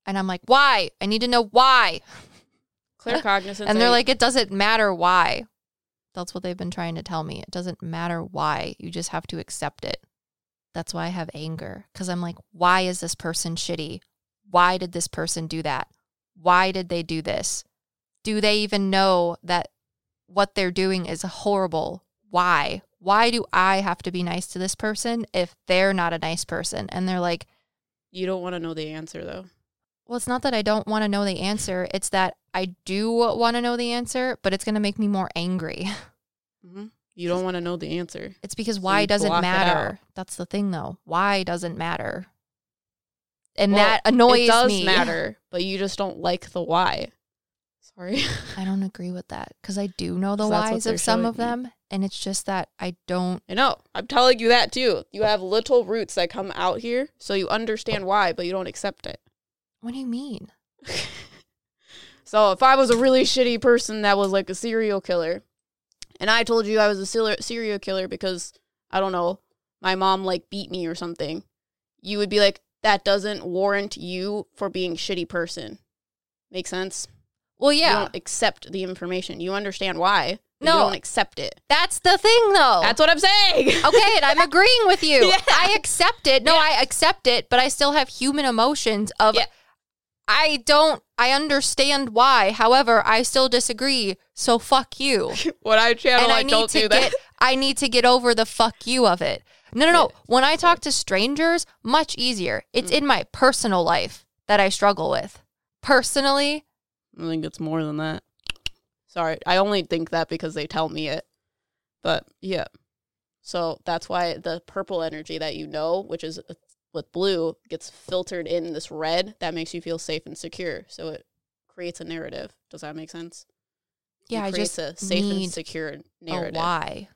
And I'm like, why? I need to know why. (laughs) clear cognizance, and they're I- like, it doesn't matter why. That's what they've been trying to tell me. It doesn't matter why. You just have to accept it. That's why I have anger. Because I'm like, why is this person shitty? Why did this person do that? Why did they do this? Do they even know that what they're doing is horrible? Why? Why do I have to be nice to this person if they're not a nice person? And they're like, you don't want to know the answer though. well, it's not that I don't want to know the answer. It's that I do want to know the answer, but it's going to make me more angry. (laughs) hmm You don't want to know the answer. It's because So why doesn't block it out. matter. That's the thing, though. Why doesn't matter. And Well, that annoys me. it does me. matter, but you just don't like the why. Sorry. (laughs) I don't agree with that because I do know the whys of some of them. And it's just that I don't. I know. I'm telling you that too. You have little roots that come out here, so you understand why, but you don't accept it. What do you mean? (laughs) So if I was a really shitty person that was like a serial killer, and I told you I was a serial killer because I don't know, my mom like beat me or something, you would be like, that doesn't warrant you for being a shitty person. Make sense? Well, You yeah. don't accept the information. You understand why. No. You don't accept it. That's the thing though. That's what I'm saying. (laughs) okay, and I'm agreeing with you. Yeah. I accept it. No, I accept it, but I still have human emotions of Yeah. I don't I understand why. However, I still disagree. So fuck you. (laughs) what I channel, and I, I need don't to do that. get I need to get over the fuck you of it. No, no, no. When I talk to strangers, much easier. It's Mm. in my personal life that I struggle with. Personally, I think it's more than that. Sorry, I only think that because they tell me it. But yeah. So that's why the purple energy that you know, which is uh, with blue, gets filtered in this red that makes you feel safe and secure. So it creates a narrative. Does that make sense? yeah, it I creates just a safe and secure narrative. why.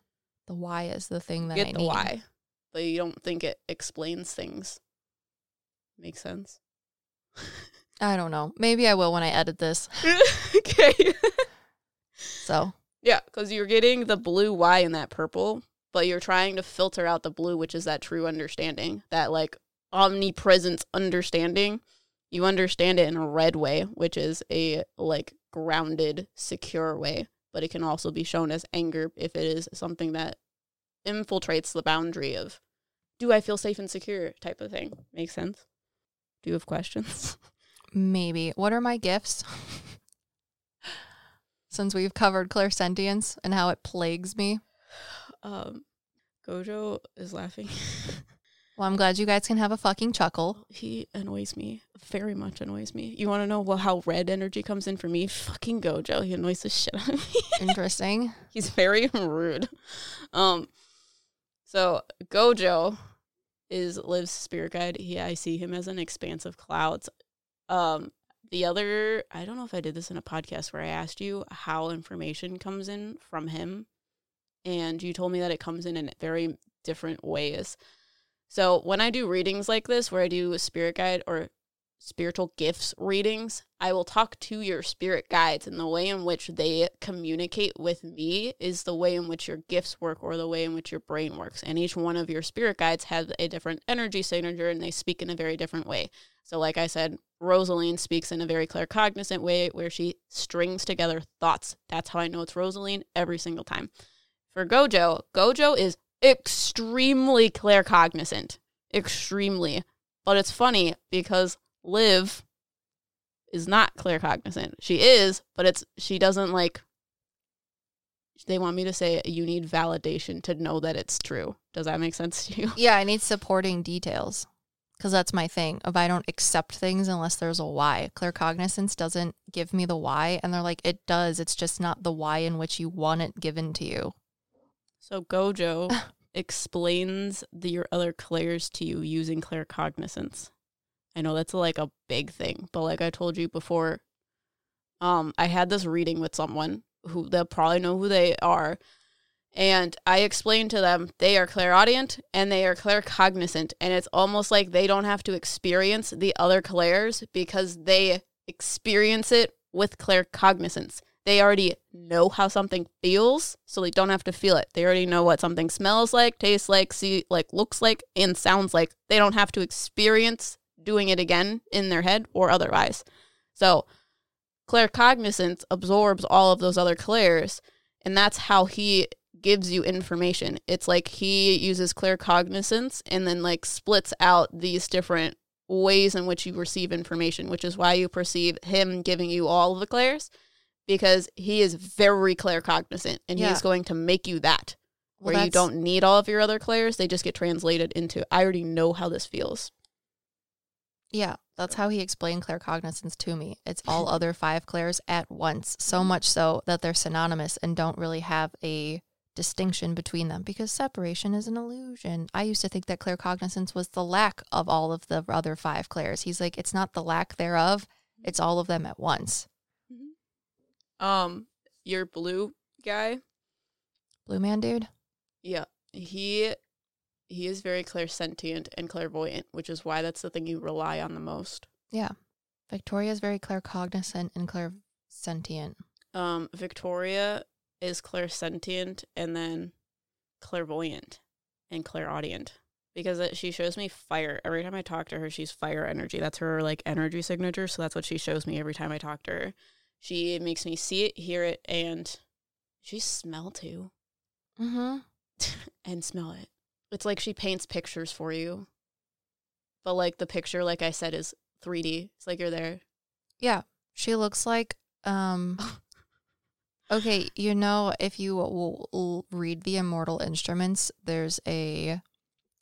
The why is the thing that Get I the need. why, but you don't think it explains things. Makes sense. I don't know. Maybe I will when I edit this. (laughs) okay. So Yeah, because you're getting the blue Y in that purple, but you're trying to filter out the blue, which is that true understanding, that like omnipresence understanding. You understand it in a red way, which is a like grounded, secure way, but it can also be shown as anger if it is something that infiltrates the boundary of do I feel safe and secure type of thing. Makes sense? Do you have questions? maybe. What are my gifts? (laughs) Since we've covered clairsentience and how it plagues me. Um Gojo is laughing. (laughs) Well, I'm glad you guys can have a fucking chuckle. He annoys me. Very much annoys me. You want to know well, how red energy comes in for me? Fucking Gojo. He annoys the shit out of me. (laughs) Interesting. He's very rude. Um, so Gojo is Liv's spirit guide. He, I see him as an expanse of clouds. Um, the other, I don't know if I did this in a podcast where I asked you how information comes in from him, and you told me that it comes in in very different ways. So when I do readings like this, where I do a spirit guide or spiritual gifts readings, I will talk to your spirit guides, and the way in which they communicate with me is the way in which your gifts work or the way in which your brain works. And each one of your spirit guides has a different energy signature and they speak in a very different way. So, like I said, Rosaline speaks in a very claircognizant way where she strings together thoughts. That's how I know it's Rosaline every single time. For Gojo, Gojo is extremely claircognizant. Extremely. But it's funny because Liv is not claircognizant. She is, but it's she doesn't like they want me to say you need validation to know that it's true. Does that make sense to you? (laughs) Yeah, I need supporting details because that's my thing. If I don't accept things unless there's a why, claircognizance doesn't give me the why. And they're like, it does. It's just not the why in which you want it given to you. So Gojo (laughs) explains the, your other clairs to you using claircognizance. I know that's like a big thing, but like I told you before, um, I had this reading with someone who they'll probably know who they are, and I explained to them they are clairaudient and they are claircognizant, and it's almost like they don't have to experience the other clairs because they experience it with claircognizance. They already know how something feels, so they don't have to feel it. They already know what something smells like, tastes like, see like, looks like, and sounds like. They don't have to experience doing it again in their head or otherwise. So, claircognizance absorbs all of those other clairs, and that's how he gives you information. It's like he uses claircognizance and then like splits out these different ways in which you receive information, which is why you perceive him giving you all of the clairs because he is very claircognizant and Yeah. he's going to make you that. Well, where you don't need all of your other clairs, they just get translated into I already know how this feels. Yeah, that's how he explained claircognizance to me. It's all (laughs) other five clairs at once, so mm. much so that they're synonymous and don't really have a distinction between them because separation is an illusion. I used to think that claircognizance was the lack of all of the other five clairs. He's like, it's not the lack thereof, it's mm. all of them at once. Mm-hmm. Um, your blue guy, Blue man dude? yeah, he he is very clairsentient and clairvoyant, which is why that's the thing you rely on the most. Yeah. Victoria is very claircognizant and clairsentient. Um, Victoria is clairsentient and then clairvoyant and clairaudient because it, she shows me fire every time I talk to her. She's fire energy. That's her like energy signature. So that's what she shows me every time I talk to her. She makes me see it, hear it, and she smell too. Mm-hmm. (laughs) and smell it. It's like she paints pictures for you. But like the picture, like I said, is 3D. It's like you're there. Yeah, she looks like um. (laughs) Okay, you know, if you will will read the Mortal Instruments, there's a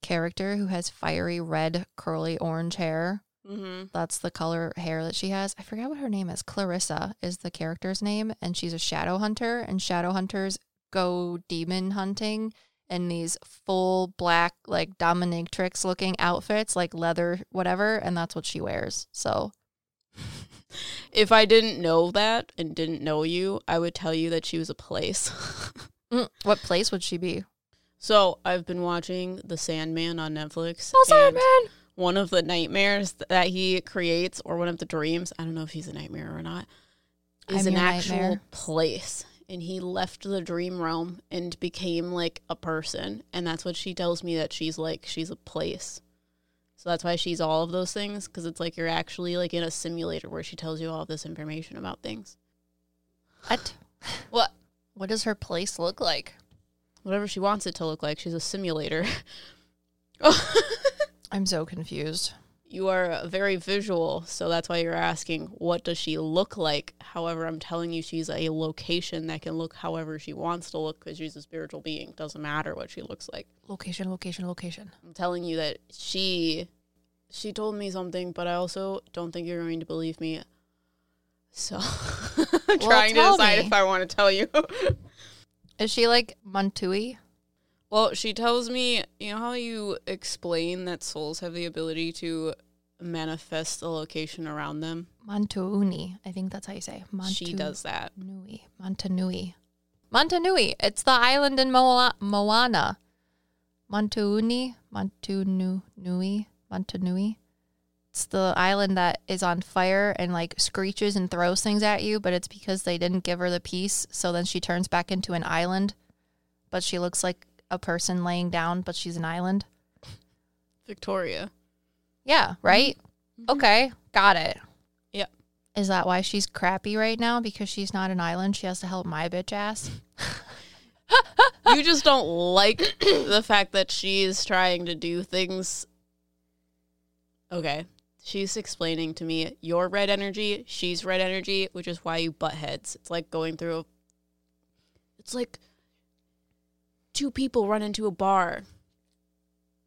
character who has fiery red, curly orange hair. Mm-hmm. That's the color hair that she has. I forget what her name is. Clarissa is the character's name, and she's a shadow hunter. And shadow hunters go demon hunting in these full black, like dominatrix looking outfits, like leather, whatever. And that's what she wears. So (laughs) If I didn't know that and didn't know you, I would tell you that she was a place. (laughs) Mm, what place would she be? so I've been watching The Sandman on Netflix. Oh, Sandman! One of the nightmares that he creates, or one of the dreams, I don't know if he's a nightmare or not, is I'm an actual nightmare. place. And he left the dream realm and became like a person. And that's what she tells me that she's like. She's a place. So that's why she's all of those things because it's like you're actually like in a simulator where she tells you all of this information about things. What? What? What does her place look like? Whatever she wants it to look like. She's a simulator. (laughs) I'm so confused. You are very visual, so that's why you're asking, what does she look like? However, I'm telling you, she's a location that can look however she wants to look because she's a spiritual being. Doesn't matter what she looks like. Location, location, location. I'm telling you that she she told me something, but I also don't think you're going to believe me. So (laughs) I'm Well, trying to decide me. if I want to tell you. (laughs) Is she like Montui? Well, she tells me, you know how you explain that souls have the ability to manifest the location around them? Mantuuni. I think that's how you say. Montu- She does that. Nui. Mantanui. Montanui. It's the island in Moa- Moana. Mantuuni. Montunu Nui. Montanui. It's the island that is on fire and like screeches and throws things at you, but it's because they didn't give her the piece. So then she turns back into an island, but she looks like a person laying down, but she's an island. Victoria. Yeah, mm-hmm. right? Mm-hmm. Okay, got it. Yep. Is that why she's crappy right now? Because she's not an island? She has to help my bitch ass? (laughs) you just don't like (coughs) the fact that she's trying to do things. Okay. She's explaining to me your red energy, she's red energy, which is why you butt heads. It's like going through a. It's like two people run into a bar.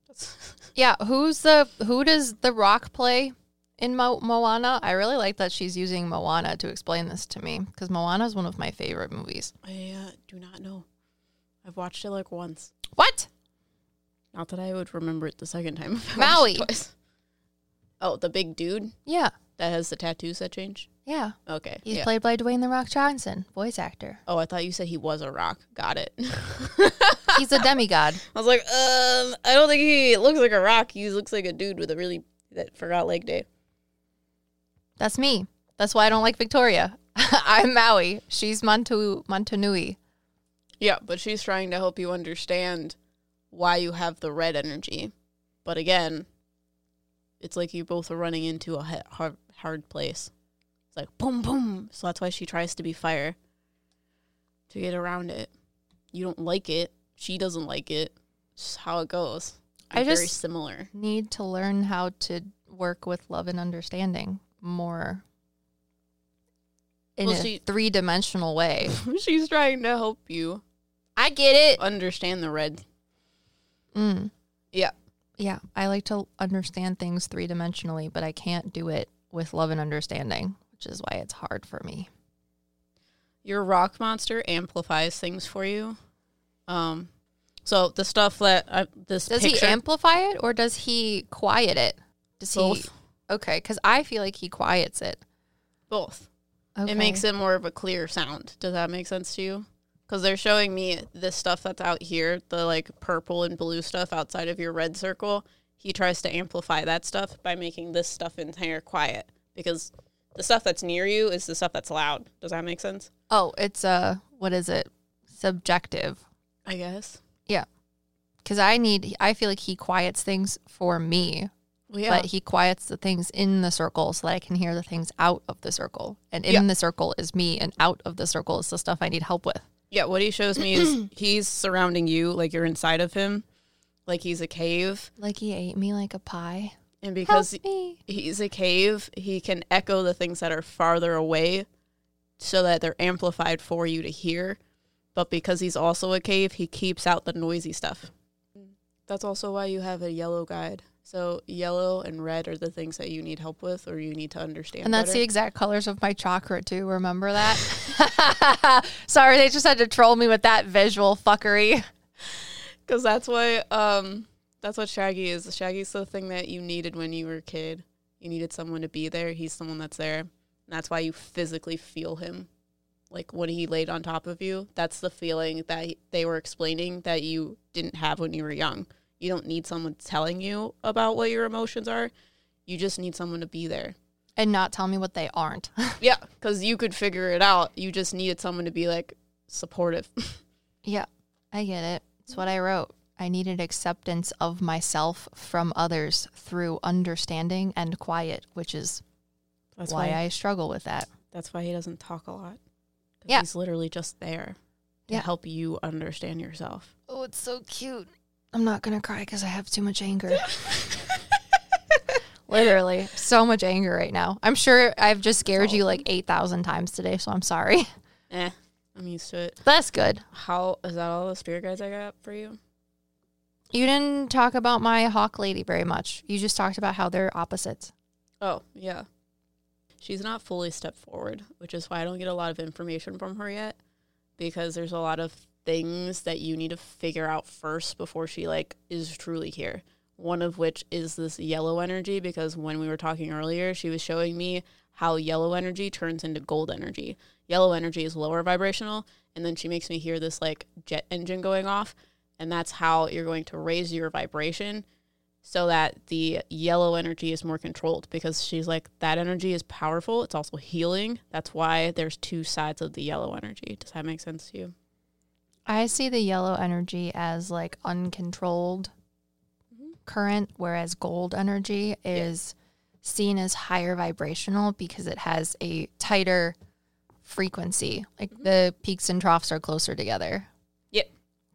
(laughs) Yeah, who's the who does the rock play in Mo- Moana? I really like that she's using Moana to explain this to me because Moana is one of my favorite movies. I uh, do not know. I've watched it like once. What? Not that I would remember it the second time. (laughs) if I watched it Maui. Oh, the big dude Yeah, that has the tattoos that change? Yeah. Okay. He's yeah. played by Dwayne the Rock Johnson, voice actor. Oh, I thought you said he was a rock. Got it. (laughs) He's a (laughs) demigod. I was like, um, I don't think he looks like a rock. He looks like a dude with a really that forgot leg day. That's me. That's why I don't like Victoria. (laughs) I'm Maui. She's Montu Montanui. Yeah, but she's trying to help you understand why you have the red energy. But again, it's like you both are running into a hard hard place. It's like boom boom. So that's why she tries to be fire to get around it. You don't like it. She doesn't like it. It's how it goes. I They're very just- similar. Need to learn how to work with love and understanding more in Well, a three dimensional way. (laughs) she's trying to help you I get it. understand the red. Mm. Yeah. Yeah, I like to understand things three dimensionally, but I can't do it with love and understanding, which is why it's hard for me. your rock monster amplifies things for you. Um, so the stuff that I, this Does picture, he amplify it or does he quiet it? Does he? Okay, because I feel like he quiets it. both. Okay. It makes it more of a clear sound. Does that make sense to you? Because they're showing me this stuff that's out here, the like purple and blue stuff outside of your red circle. He tries to amplify that stuff by making this stuff entire quiet because the stuff that's near you is the stuff that's loud. Does that make sense? Oh, it's uh, what is it? Subjective. I guess. Yeah, because I need. I feel like he quiets things for me Well, yeah. but he quiets the things in the circle so that I can hear the things out of the circle. And in Yeah. the circle is me, and out of the circle is the stuff I need help with. Yeah, what he shows me is (clears throat) he's surrounding you like you're inside of him, like he's a cave. Like he ate me like a pie. And because he's a cave, he can echo the things that are farther away so that they're amplified for you to hear. But because he's also a cave, he keeps out the noisy stuff. That's also why you have a yellow guide. So yellow and red are the things that you need help with or you need to understand. And that's better. the exact colors of my chakra too. Remember that? (laughs) Sorry, they just had to troll me with that visual fuckery. (laughs) Because that's why um that's what Shaggy is. Shaggy's the thing that you needed when you were a kid. You needed someone to be there. He's someone that's there. And that's why you physically feel him. Like when he laid on top of you, that's the feeling that they were explaining that you didn't have when you were young. You don't need someone telling you about what your emotions are. You just need someone to be there. And not tell me what they aren't. (laughs) Yeah, because you could figure it out. You just needed someone to be like supportive. (laughs) yeah, I get it. It's what I wrote. I needed acceptance of myself from others through understanding and quiet, which is That's why why I struggle with that. That's why he doesn't talk a lot. Yeah. He's literally just there to Yeah. help you understand yourself. Oh, it's so cute. I'm not going to cry because I have too much anger. (laughs) Literally, so much anger right now. I'm sure I've just scared you like 8,000 times today, so I'm sorry. Eh, I'm used to it. That's good. How is that all the spirit guides I got for you? You didn't talk about my hawk lady very much. You just talked about how they're opposites. Oh, yeah. She's not fully stepped forward, which is why I don't get a lot of information from her yet because there's a lot of things that you need to figure out first before she like is truly here. One of which is this yellow energy because when we were talking earlier, she was showing me how yellow energy turns into gold energy. Yellow energy is lower vibrational and then she makes me hear this like jet engine going off and that's how you're going to raise your vibration so that the yellow energy is more controlled because she's like that energy is powerful. It's also healing. That's why there's two sides of the yellow energy. Does that make sense to you? I see the yellow energy as like uncontrolled mm-hmm. current, whereas gold energy is seen as higher vibrational because it has a tighter frequency. Like mm-hmm. the peaks and troughs are closer together.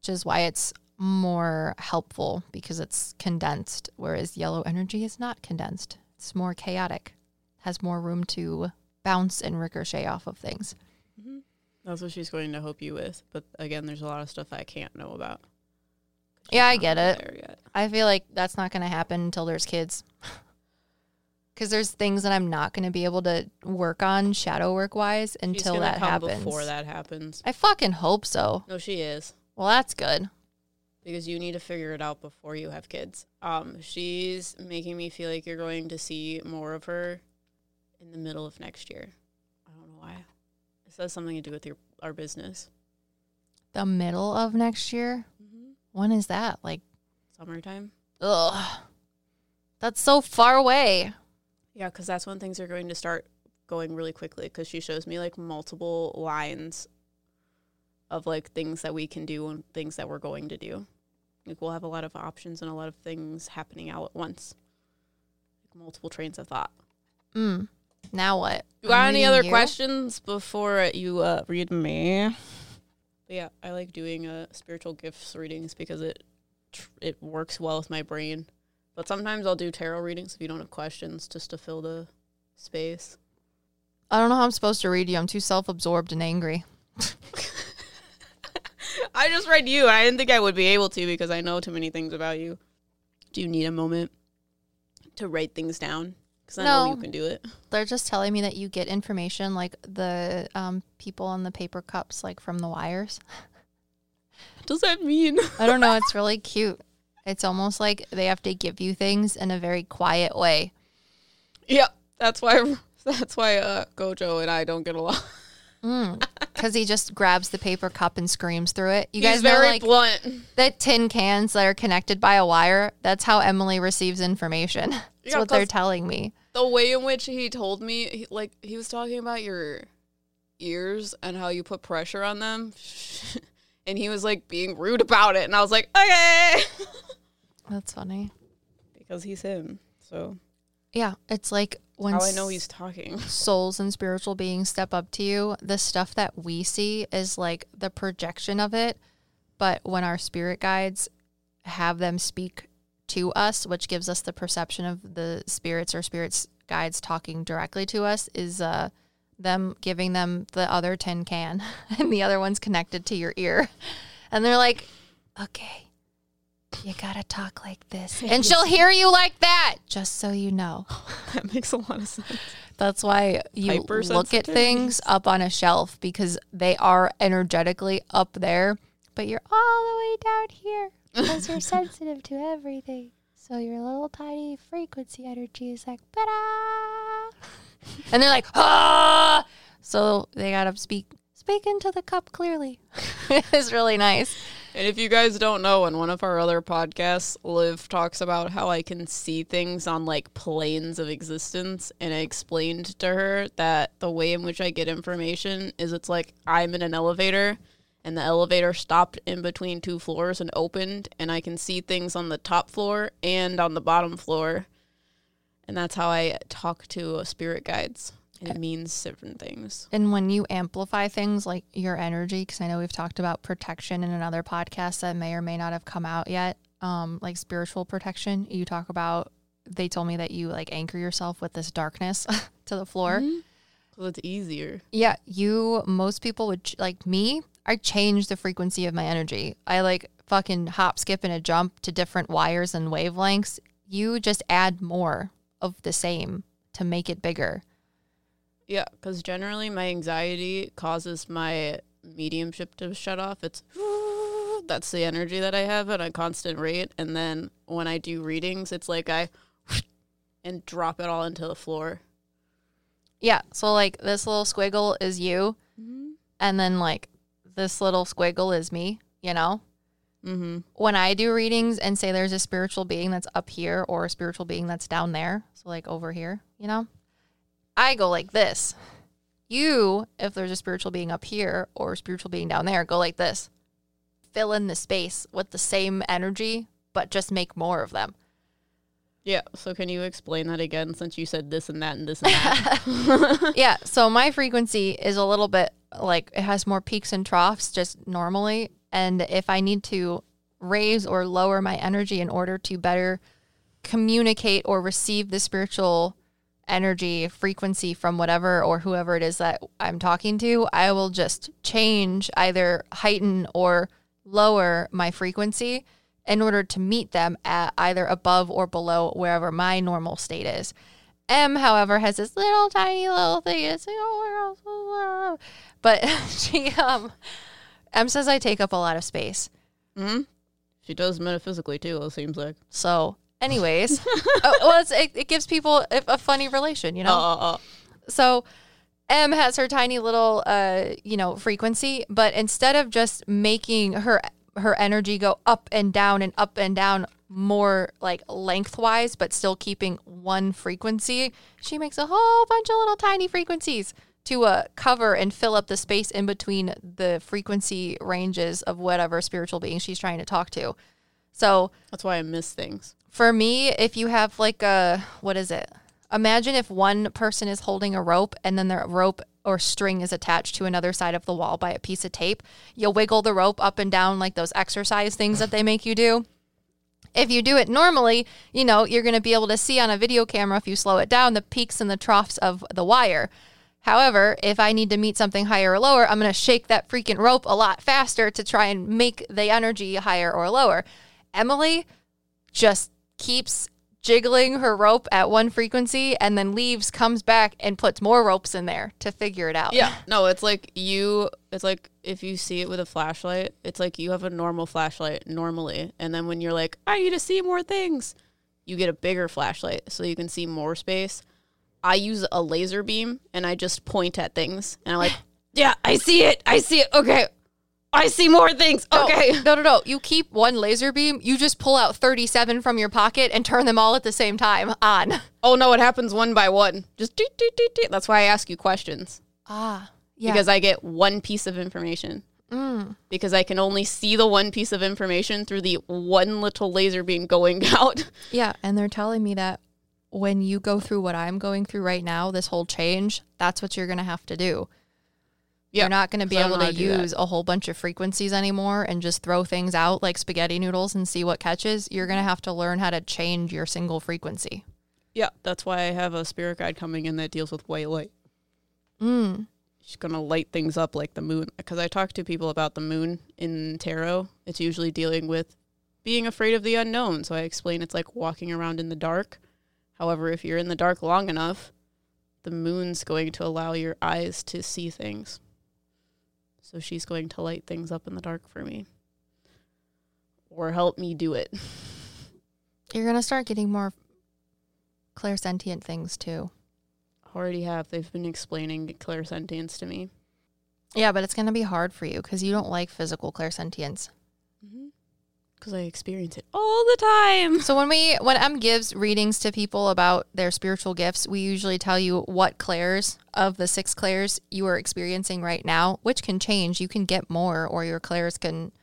Which is why it's more helpful because it's condensed, whereas yellow energy is not condensed. It's more chaotic, has more room to bounce and ricochet off of things. Mm-hmm. that's what she's going to help you with but again there's a lot of stuff i can't know about Yeah, I get it. I feel like that's not going to happen until there's kids. (laughs) Because there's things that I'm not going to be able to work on shadow work wise until that happens. before that happens I fucking hope so. no she is Well, that's good. because you need to figure it out before you have kids. Um, she's making me feel like you're going to see more of her in the middle of next year. I don't know why. It says something to do with your our business. The middle of next year. Mm-hmm. When is that? Like, Summertime. ugh, that's so far away. Yeah, because that's when things are going to start going really quickly. Because she shows me like multiple lines of like things that we can do and things that we're going to do. Like we'll have a lot of options and a lot of things happening all at once. Like multiple trains of thought. Mm. Now what? You got I'm any other you? questions before you uh, read me? But yeah, I like doing uh, spiritual gifts readings because it tr- it works well with my brain. But sometimes I'll do tarot readings if you don't have questions, just to fill the space. I don't know how I'm supposed to read you. I'm too self absorbed and angry. (laughs) (laughs) I just read you. I didn't think I would be able to because I know too many things about you. Do you need a moment to write things down? Because I know you can do it. (laughs) They're just telling me that you get information like the um, people on the paper cups, like from the wires. What does that mean? (laughs) I don't know. It's really cute. It's almost like they have to give you things in a very quiet way. yeah, that's why. That's why uh, Gojo and I don't get along. Because he just grabs the paper cup and screams through it. You He's guys know, very like blunt. the tin cans that are connected by a wire. That's how Emily receives information. That's Yeah, what they're 'cause- telling me. the way in which he told me, he, like he was talking about your ears and how you put pressure on them, (laughs) and he was like being rude about it, and I was like, okay, (laughs) That's funny. because he's him. So Yeah, it's like when how I know he's talking. (laughs) souls and spiritual beings step up to you, the stuff that we see is like the projection of it. But when our spirit guides have them speak to us, which gives us the perception of the spirits or spirits guides talking directly to us, is uh, them giving them the other tin can (laughs) and the other one's connected to your ear. And they're like, okay, you gotta talk like this. And she'll hear you like that, just so you know. (laughs) that makes a lot of sense. That's why you look at things up on a shelf because they are energetically up there, but you're all the way down here because you're (laughs) sensitive to everything. So your little tiny frequency energy is like, "Ba-da!" (laughs) and they're like, ah. So they gotta speak, speak into the cup clearly. it's really nice. And if you guys don't know, in one of our other podcasts, Liv talks about how I can see things on like planes of existence. And I explained to her that the way in which I get information is it's like I'm in an elevator and the elevator stopped in between two floors and opened, and I can see things on the top floor and on the bottom floor. And that's how I talk to spirit guides. And it means different things. And when you amplify things like your energy, because I know we've talked about protection in another podcast that may or may not have come out yet, um, like spiritual protection, you talk about. They told me that you like anchor yourself with this darkness (laughs) to the floor. So it's easier. Yeah, you. Most people would ch- like me. I change the frequency of my energy. I like fucking hop, skip, and a jump to different wires and wavelengths. You just add more of the same to make it bigger. Yeah, because generally my anxiety causes my mediumship to shut off. It's (sighs) that's the energy that I have at a constant rate, and then when I do readings, it's like I (sniffs) and drop it all into the floor. Yeah. So like this little squiggle is you, and then like this little squiggle is me. You know, Mm-hmm. when I do readings and say there's a spiritual being that's up here or a spiritual being that's down there, so like over here, you know, I go like this. You, if there's a spiritual being up here or a spiritual being down there, go like this. Fill in the space with the same energy, but just make more of them. Yeah. So can you explain that again? Since you said this and that and this and that. (laughs) (laughs) yeah. So my frequency is a little bit like it has more peaks and troughs just normally. And if I need to raise or lower my energy in order to better communicate or receive the spiritual energy frequency from whatever or whoever it is that I'm talking to, I will just change either heighten or lower my frequency in order to meet them at either above or below wherever my normal state is. Em, however, has this little tiny little thing. It's like, oh, But (laughs) she, um, Em says I take up a lot of space. hmm She does metaphysically too. It seems like. So, anyways, (laughs) oh, well, it's, it, it gives people a, a funny relation, you know? Uh, uh, uh. So Em has her tiny little uh you know frequency, but instead of just making her her energy go up and down and up and down more like lengthwise but still keeping one frequency, she makes a whole bunch of little tiny frequencies to uh, cover and fill up the space in between the frequency ranges of whatever spiritual being she's trying to talk to. So That's why I miss things. For me, if you have like a what is it? Imagine if one person is holding a rope and then the rope or string is attached to another side of the wall by a piece of tape. You'll wiggle the rope up and down like those exercise things that they make you do. If you do it normally, you know, you're going to be able to see on a video camera if you slow it down the peaks and the troughs of the wire. However, if I need to meet something higher or lower, I'm going to shake that freaking rope a lot faster to try and make the energy higher or lower. Emily just keeps jiggling her rope at one frequency and then leaves, comes back, and puts more ropes in there to figure it out. Yeah. (laughs) No, it's like you it's like if you see it with a flashlight, it's like you have a normal flashlight normally. And then when you're like, I need to see more things, you get a bigger flashlight so you can see more space. I use a laser beam and I just point at things and I'm like, (sighs) Yeah, I see it. I see it. Okay. I see more things. No, Okay. No, no, no. You keep one laser beam, you just pull out 37 from your pocket and turn them all at the same time on. Oh no, it happens one by one. Just doot, doot, doot, doot. That's why I ask you questions. Ah, yeah. because I get one piece of information. Because I can only see the one piece of information through the one little laser beam going (laughs) out. yeah, and they're telling me that when you go through what I'm going through right now, this whole change, that's what you're going to have to do. Yeah, You're not going to be able to to do that. use a whole bunch of frequencies anymore and just throw things out like spaghetti noodles and see what catches. You're going to have to learn how to change your single frequency. Yeah, that's why I have a spirit guide coming in that deals with white light. Mm. She's gonna light things up like the moon. Because I talk to people about the moon in tarot. It's usually dealing with being afraid of the unknown. So I explain it's like walking around in the dark. However, if you're in the dark long enough, the moon's going to allow your eyes to see things. So she's going to light things up in the dark for me. Or help me do it. You're going to start getting more clairsentient things too. I Already have. They've been explaining clairsentience to me. Yeah, but it's going to be hard for you because you don't like physical clairsentience. Because I experience it all the time. So when we when Em gives readings to people about their spiritual gifts, we usually tell you what clairs of the six clairs you are experiencing right now, which can change. You can get more, or your clairs can,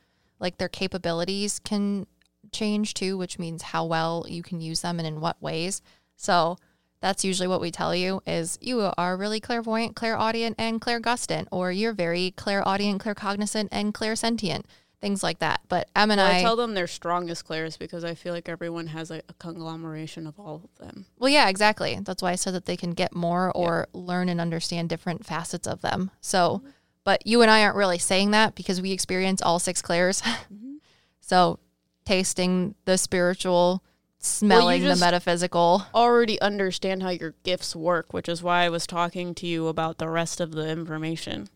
like their capabilities can change too, which means how well you can use them and in what ways. So that's usually what we tell you is you are really clairvoyant, clairaudient, and clairgustant, or you're very clairaudient, claircognizant, and clairsentient, things like that. But Em and Well, I, I tell them they're strongest clairs because I feel like everyone has a, a conglomeration of all of them. Well, yeah, exactly. That's why I said that they can get more or learn and understand different facets of them. So, but you and I aren't really saying that because we experience all six clairs. (laughs) Mm-hmm. so, tasting the spiritual, smelling just- the metaphysical. Already understand how your gifts work, which is why I was talking to you about the rest of the information.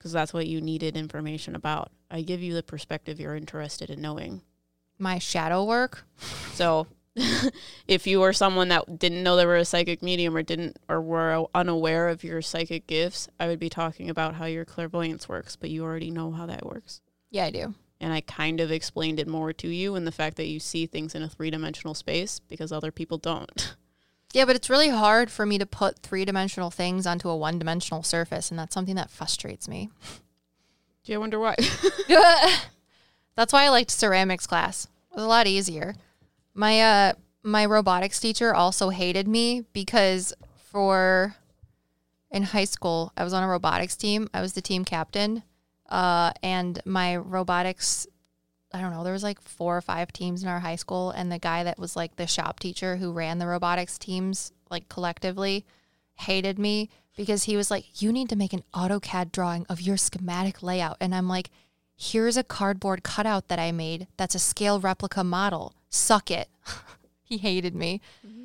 Because that's what you needed information about. I give you the perspective you're interested in knowing. My shadow work. So, (laughs) if you were someone that didn't know they were a psychic medium or didn't or were unaware of your psychic gifts, I would be talking about how your clairvoyance works, but you already know how that works. Yeah, I do. and I kind of explained it more to you in the fact that you see things in a three dimensional space because other people don't. (laughs) Yeah, but it's really hard for me to put three dimensional things onto a one dimensional surface, and that's something that frustrates me. Do you wonder why? (laughs) That's why I liked ceramics class. It was a lot easier. My uh my robotics teacher also hated me because for in high school, I was on a robotics team. I was the team captain. Uh and my robotics I don't know, there was like four or five teams in our high school and the guy that was like the shop teacher who ran the robotics teams like collectively hated me because he was like, "You need to make an AutoCAD drawing of your schematic layout." And I'm like, here's a cardboard cutout that I made that's a scale replica model. Suck it. (laughs) he hated me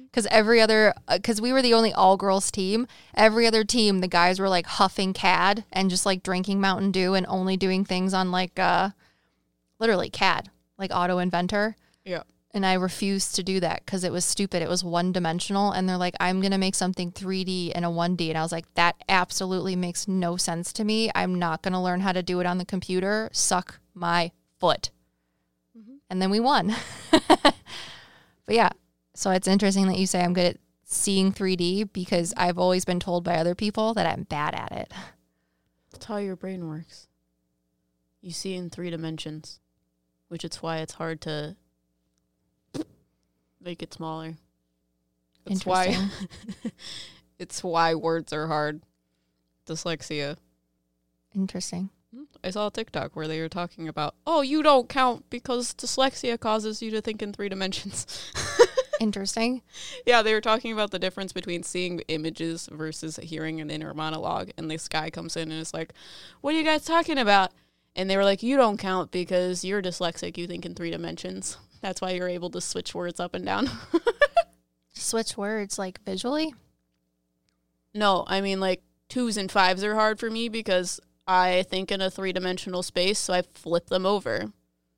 because every other, because we were the only all girls team. Every other team, the guys were like huffing CAD and just like drinking Mountain Dew and only doing things on like, uh, literally CAD, like Auto Inventor. yeah. And I refused to do that because it was stupid. It was one dimensional. And they're like, I'm going to make something 3D and a 1D. And I was like, that absolutely makes no sense to me. I'm not going to learn how to do it on the computer. Suck my foot. Mm-hmm. And then we won. (laughs) but yeah. So it's interesting that you say I'm good at seeing 3D because I've always been told by other people that I'm bad at it. That's how your brain works. You see in three dimensions, which is why it's hard to make it smaller. It's why (laughs) it's why words are hard. Dyslexia. Interesting. Hmm? I saw a TikTok where they were talking about, oh, you don't count because dyslexia causes you to think in three dimensions. (laughs) Interesting. yeah, they were talking about the difference between seeing images versus hearing an inner monologue. And this guy comes in and is like, what are you guys talking about? And they were like, you don't count because you're dyslexic. You think in three dimensions. That's why you're able to switch words up and down. (laughs) Switch words like visually. no, I mean, like, twos and fives are hard for me because I think in a three dimensional space, so I flip them over.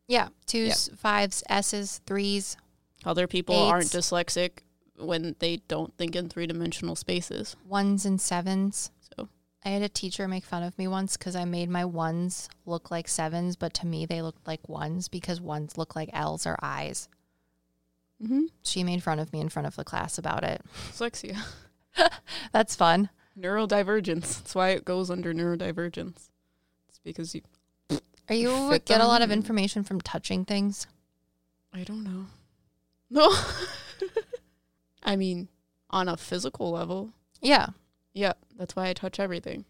Yeah. Twos, fives, S's, threes. Other people aren't dyslexic when they don't think in three dimensional spaces. ones and sevens. I had a teacher make fun of me once because I made my ones look like sevens, but to me they looked like ones because ones look like L's or I's. mm-hmm. She made fun of me in front of the class about it. dyslexia. (laughs) That's fun. Neurodivergence. That's why it goes under neurodivergence. It's because you. Are you get a lot of information from touching things? I don't know. No. (laughs) I mean, on a physical level, Yeah. Yeah, that's why I touch everything.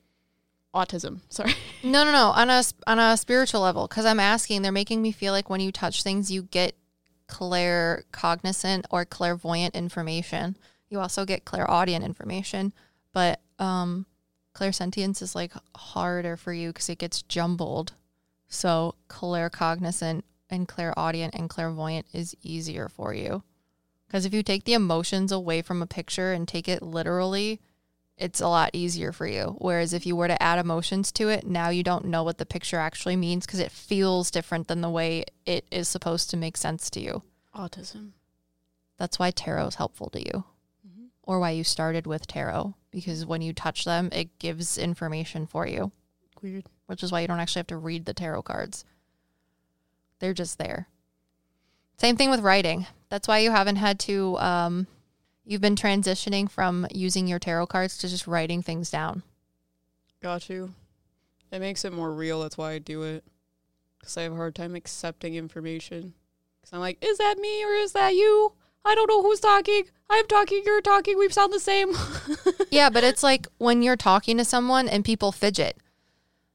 Autism, (laughs) sorry. No, no, no. On a on a spiritual level, because I'm asking, they're making me feel like when you touch things, you get claircognizant or clairvoyant information. You also get clairaudient information, but um, clairsentience is like harder for you because it gets jumbled. So claircognizant and clairaudient and clairvoyant is easier for you. Because if you take the emotions away from a picture and take it literally, it's a lot easier for you. Whereas if you were to add emotions to it, now you don't know what the picture actually means because it feels different than the way it is supposed to make sense to you. Autism. That's why tarot is helpful to you, or why you started with tarot because when you touch them, it gives information for you, Weird. which is why you don't actually have to read the tarot cards. They're just there. Same thing with writing. That's why you haven't had to. Um, you've been transitioning from using your tarot cards to just writing things down. Got you. It makes it more real. That's why I do it. Because I have a hard time accepting information. Because I'm like, is that me or is that you? I don't know who's talking. I'm talking, you're talking. We sound the same. (laughs) yeah, but it's like when you're talking to someone and people fidget.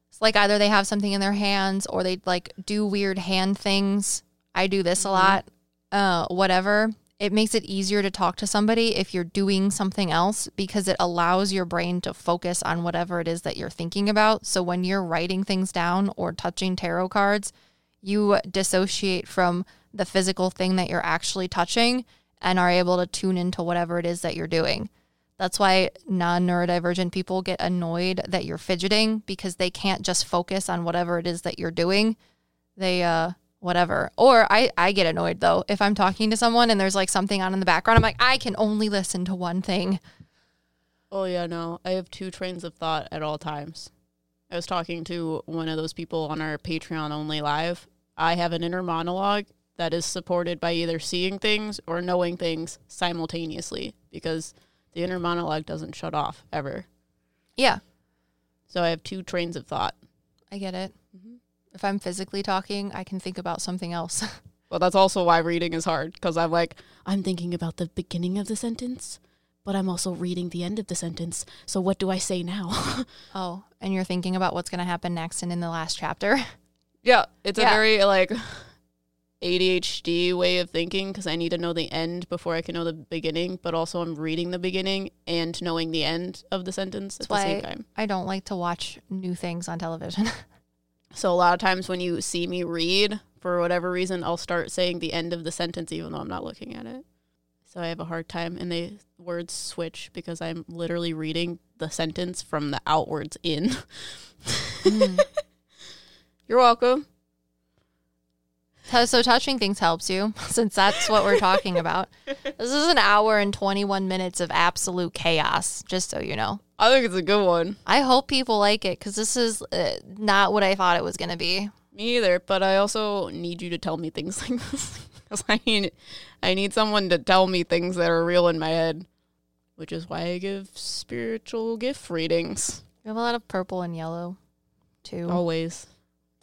It's like either they have something in their hands or they like do weird hand things. I do this a lot. Uh, whatever. It makes it easier to talk to somebody if you're doing something else because it allows your brain to focus on whatever it is that you're thinking about. So when you're writing things down or touching tarot cards, you dissociate from the physical thing that you're actually touching and are able to tune into whatever it is that you're doing. That's why non neurodivergent people get annoyed that you're fidgeting because they can't just focus on whatever it is that you're doing. They, uh, whatever. Or I, I get annoyed though. If I'm talking to someone and there's like something on in the background, I'm like, I can only listen to one thing. oh, yeah, no. I have two trains of thought at all times. I was talking to one of those people on our Patreon only live. I have an inner monologue that is supported by either seeing things or knowing things simultaneously because the inner monologue doesn't shut off ever. Yeah, So I have two trains of thought. I get it. Mm-hmm. If I'm physically talking, I can think about something else. (laughs) Well, that's also why reading is hard because I'm like, I'm thinking about the beginning of the sentence, but I'm also reading the end of the sentence. So what do I say now? (laughs) oh, and you're thinking about what's going to happen next and in the last chapter. (laughs) yeah, it's Yeah. a very like ADHD way of thinking because I need to know the end before I can know the beginning, but also I'm reading the beginning and knowing the end of the sentence at That's the same time. I don't like to watch new things on television. So a lot of times when you see me read, for whatever reason, I'll start saying the end of the sentence even though I'm not looking at it. So I have a hard time and the words switch because I'm literally reading the sentence from the outwards in. (laughs) Mm. You're welcome. So- touching things helps you (laughs) since that's what we're talking about. (laughs) This is an hour and 21 minutes of absolute chaos, just so you know. I think it's a good one. I hope people like it because this is uh, not what I thought it was going to be. Me either, but I also need you to tell me things (laughs) like this because I need, I need someone to tell me things that are real in my head, which is why I give spiritual gift readings. We have a lot of purple and yellow, too. Always.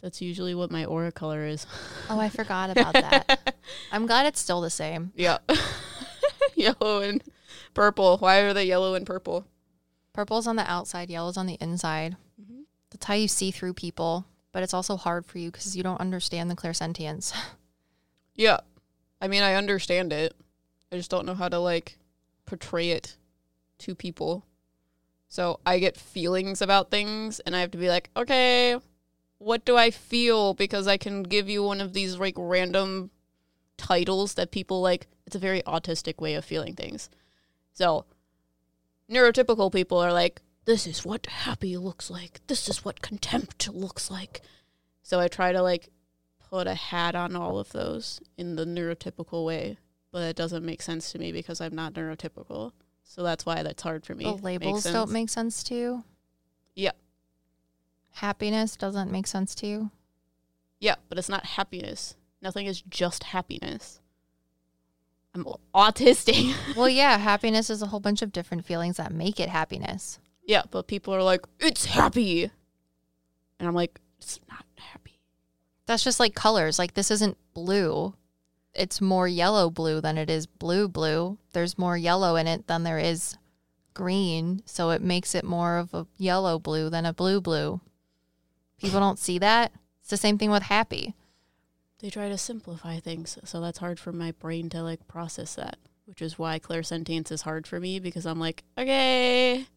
That's usually what my aura color is. Oh, I forgot (laughs) about that. I'm glad it's still the same. Yeah. (laughs) yellow and purple. Why are they yellow and purple? Purple's on the outside, yellow's on the inside. Mm-hmm. That's how you see through people, but it's also hard for you because you don't understand the clairsentience. (laughs) Yeah. I mean, I understand it. I just don't know how to like portray it to people. So I get feelings about things and I have to be like, okay, what do I feel? Because I can give you one of these like random titles that people like. It's a very autistic way of feeling things. So neurotypical people are like, this is what happy looks like. This is what contempt looks like. So I try to like put a hat on all of those in the neurotypical way, but it doesn't make sense to me because I'm not neurotypical. So that's why that's hard for me. the labels don't make sense to you. Yeah. Happiness doesn't make sense to you. Yeah, but it's not happiness. Nothing is just happiness. I'm autistic. (laughs) Well, yeah, happiness is a whole bunch of different feelings that make it happiness. yeah, but people are like, it's happy. And I'm like, it's not happy. That's just like colors. Like this isn't blue. it's more yellow blue than it is blue blue. There's more yellow in it than there is green, so it makes it more of a yellow blue than a blue blue. People don't see that. It's the same thing with happy. They try to simplify things, so that's hard for my brain to like process that, which is why clairsentience is hard for me because I'm like, okay,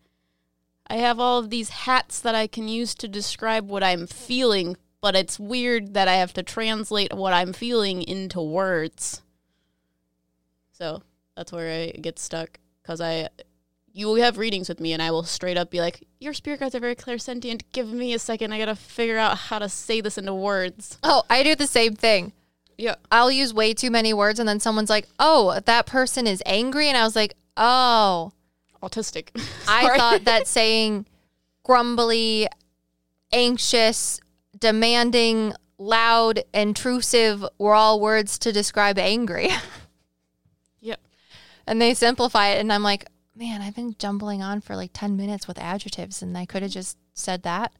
I have all of these hats that I can use to describe what I'm feeling, but it's weird that I have to translate what I'm feeling into words. So that's where I get stuck because I, you will have readings with me, and I will straight up be like, "Your spirit guides are very clairsentient. Give me a second. I gotta figure out how to say this into words." Oh, I do the same thing. Yeah. I'll use way too many words and then someone's like, "Oh, that person is angry." And I was like, "Oh, Autistic. (laughs) I thought that saying grumbly, anxious, demanding, loud, intrusive were all words to describe angry." (laughs) Yep. and they simplify it and I'm like, "Man, I've been jumbling on for like 10 minutes with adjectives and I could have just said that."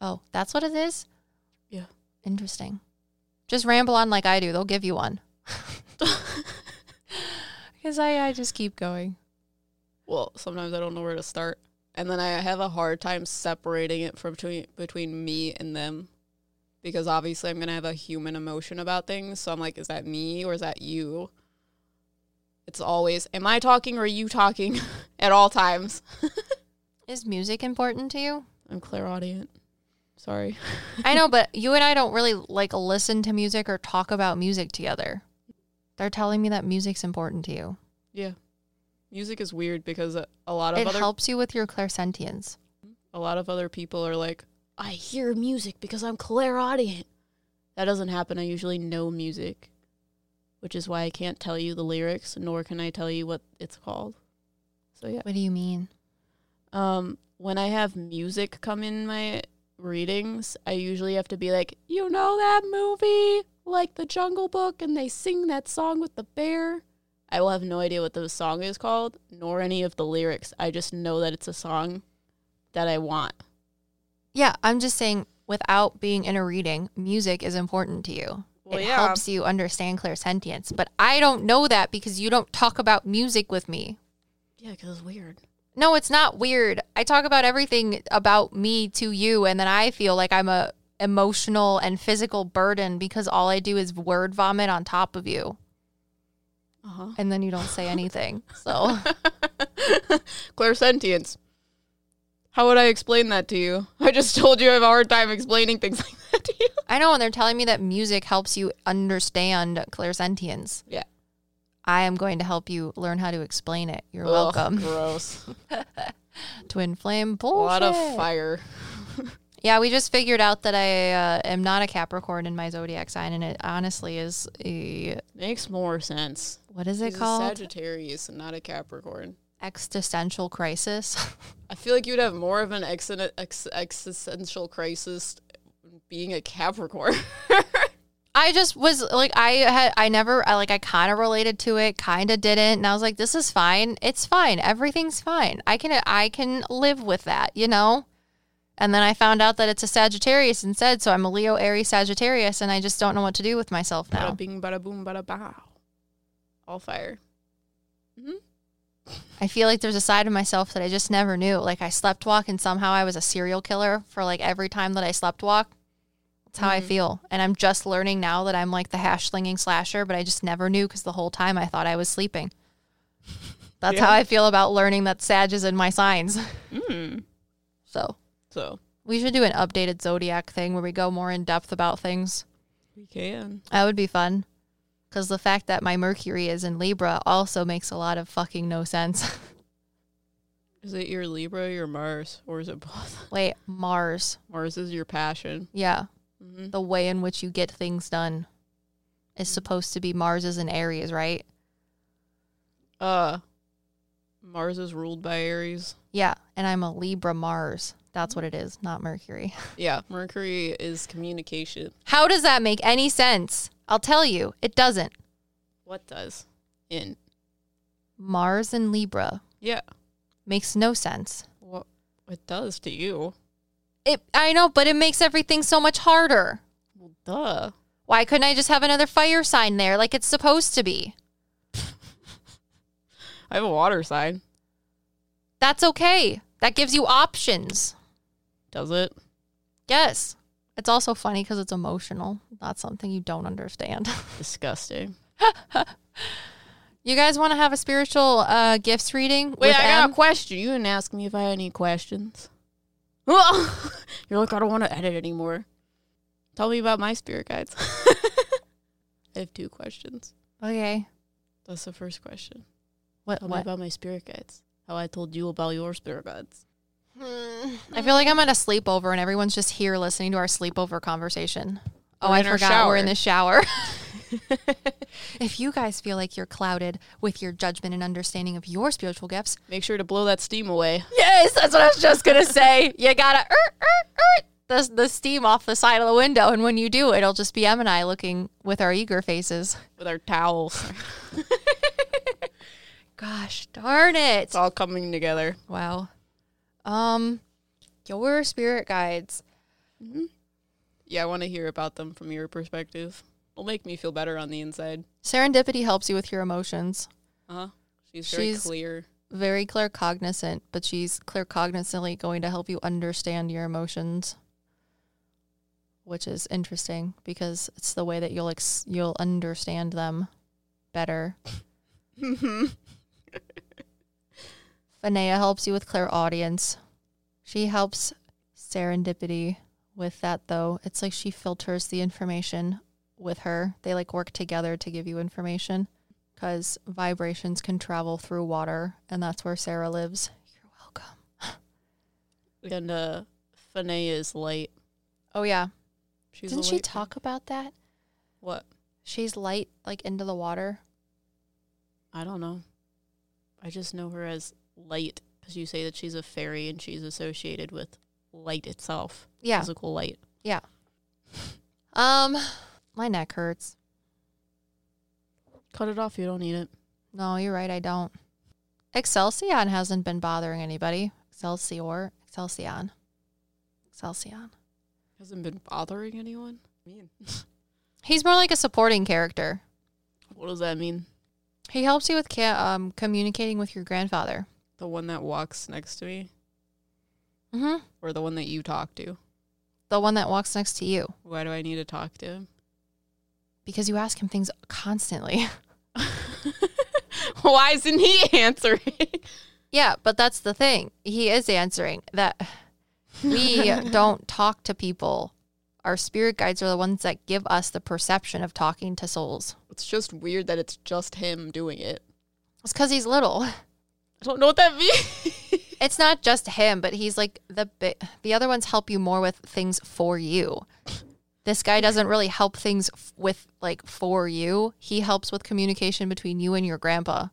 Oh, that's what it is? Yeah. Interesting. Just ramble on like I do. They'll give you one. (laughs) Because I, I just keep going. well, sometimes I don't know where to start, and then I have a hard time separating it from between between me and them, because obviously I'm gonna have a human emotion about things. So I'm like, is that me or is that you? It's always, am I talking or are you talking (laughs) at all times? (laughs) Is music important to you? I'm clairaudient. Sorry. I know, (laughs) but you and I don't really like listen to music or talk about music together. They're telling me that music's important to you. Yeah, music is weird because a a lot of It other helps you with your clairsentience. a lot of other people are like, I hear music because I'm clairaudient. That doesn't happen. I usually know music, which is why I can't tell you the lyrics, nor can I tell you what it's called. So yeah. What do you mean? Um, when I have music come in my readings, I usually have to be like, you know that movie, like The Jungle Book, and they sing that song with the bear. I will have no idea what the song is called, nor any of the lyrics. I just know that it's a song that I want. Yeah, I'm just saying without being in a reading, music is important to you. Well, it yeah. helps you understand clairsentience. But I don't know that because you don't talk about music with me. Yeah, because it's weird. No, it's not weird. I talk about everything about me to you, and then I feel like I'm a emotional and physical burden because all I do is word vomit on top of you, Uh huh. and then you don't say anything. So (laughs) Clairsentience. How would I explain that to you? (laughs) I just told you I have a hard time explaining things (laughs) like that to you. I know, and they're telling me that music helps you understand clairsentience. Yeah. I am going to help you learn how to explain it. You're Ugh, welcome. Gross. (laughs) Twin flame bullshit. a lot of fire. Yeah, we just figured out that I uh, am not a Capricorn in my zodiac sign, and it honestly is a Makes more sense. what is it He's a called? Sagittarius and not a Capricorn. Existential crisis. (laughs) I feel like you'd have more of an ex- ex- existential crisis being a Capricorn. (laughs) I just was like, I had, I never, I like, I kind of related to it, kind of didn't, and I was like, this is fine. It's fine. Everything's fine. I can, I can live with that, you know. And then I found out that it's a Sagittarius instead, so I'm a Leo, Aries, Sagittarius, and I just don't know what to do with myself now. Bada bing, bada boom, bada bow. All fire. Mm-hmm. I feel like there's a side of myself that I just never knew. Like I slept walk, and somehow I was a serial killer for like every time that I slept walk. That's how I feel, and I'm just learning now that I'm like the hash slinging slasher, but I just never knew because the whole time I thought I was sleeping. (laughs) That's Yeah. how I feel about learning that Sag is in my signs. (laughs) Mm. So So we should do an updated zodiac thing where we go more in depth about things. we can. That would be fun. Because the fact that my Mercury is in Libra also makes a lot of fucking no sense. (laughs) Is it your Libra or your Mars? Or is it both? (laughs) Wait, Mars. Mars is your passion. Yeah. hmm the way in which you get things done is supposed to be Mars is in Aries, right? Uh, Mars is ruled by Aries. Yeah, and I'm a Libra Mars. That's what it is, not Mercury. (laughs) Yeah, Mercury is communication. How does that make any sense? I'll tell you, it doesn't. What does? In. Mars and Libra Yeah. makes no sense. What it does to you. It I know, but it makes everything so much harder. Well, duh. Why couldn't I just have another fire sign there like it's supposed to be? (laughs) I have a water sign. That's okay. That gives you options. Does it? Yes. It's also funny because it's emotional. That's something you don't understand. (laughs) Disgusting. you guys want to have a spiritual uh, gifts reading? Wait, I got Em? a question. You didn't ask me if I had any questions. (laughs) You're like, I don't want to edit anymore. Tell me about my spirit guides. (laughs) I have two questions. Okay. That's the first question. What? Tell me what? about my spirit guides. How I told you about your spirit guides. I feel like I'm at a sleepover and everyone's just here listening to our sleepover conversation. Oh, I forgot we're in the shower. (laughs) (laughs) if you guys feel like you're clouded with your judgment and understanding of your spiritual gifts, Make sure to blow that steam away. yes, that's what I was just gonna say. You gotta er, er, er, the the steam off the side of the window, and when you do, it'll just be Em and I looking with our eager faces. with our towels. (laughs) Gosh darn it! it's all coming together. Wow. Um, your spirit guides. Yeah, I want to hear about them from your perspective. It'll make me feel better on the inside. Serendipity helps you with your emotions. Uh huh. She's very She's- clear. very claircognizant, but she's claircognizantly going to help you understand your emotions, which is interesting because it's the way that you'll ex- you'll understand them better. (laughs) (laughs) Finea helps you with clairaudience. She helps serendipity with that though. It's like she filters the information with her. They like work together to give you information because vibrations can travel through water, and that's where Sarah lives. You're welcome. (laughs) And uh, is light. Oh yeah, She's didn't she talk about that? What? She's light, like into the water. I don't know. I just know her as light because you say that she's a fairy and she's associated with light itself, Yeah. physical light. Yeah. Um, my neck hurts. Cut it off. You don't need it. No, you're right. I don't. Excelsion hasn't been bothering anybody. Excelsior, Excelsion, Excelsion. Hasn't been bothering anyone. I mean, (laughs) He's more like a supporting character. what does that mean? He helps you with ca- um, communicating with your grandfather. The one that walks next to me, Mm-hmm. or the one that you talk to? The one that walks next to you, Why do I need to talk to him? because you ask him things constantly. (laughs) Why isn't he answering? Yeah, but that's the thing. He is answering that we (laughs) don't talk to people. Our spirit guides are the ones that give us the perception of talking to souls. It's just weird that it's just him doing it. It's because he's little. I don't know what that means. (laughs) It's not just him, but he's like the the other ones help you more with things for you. This guy doesn't really help things f- with like for you. He helps with communication between you and your grandpa,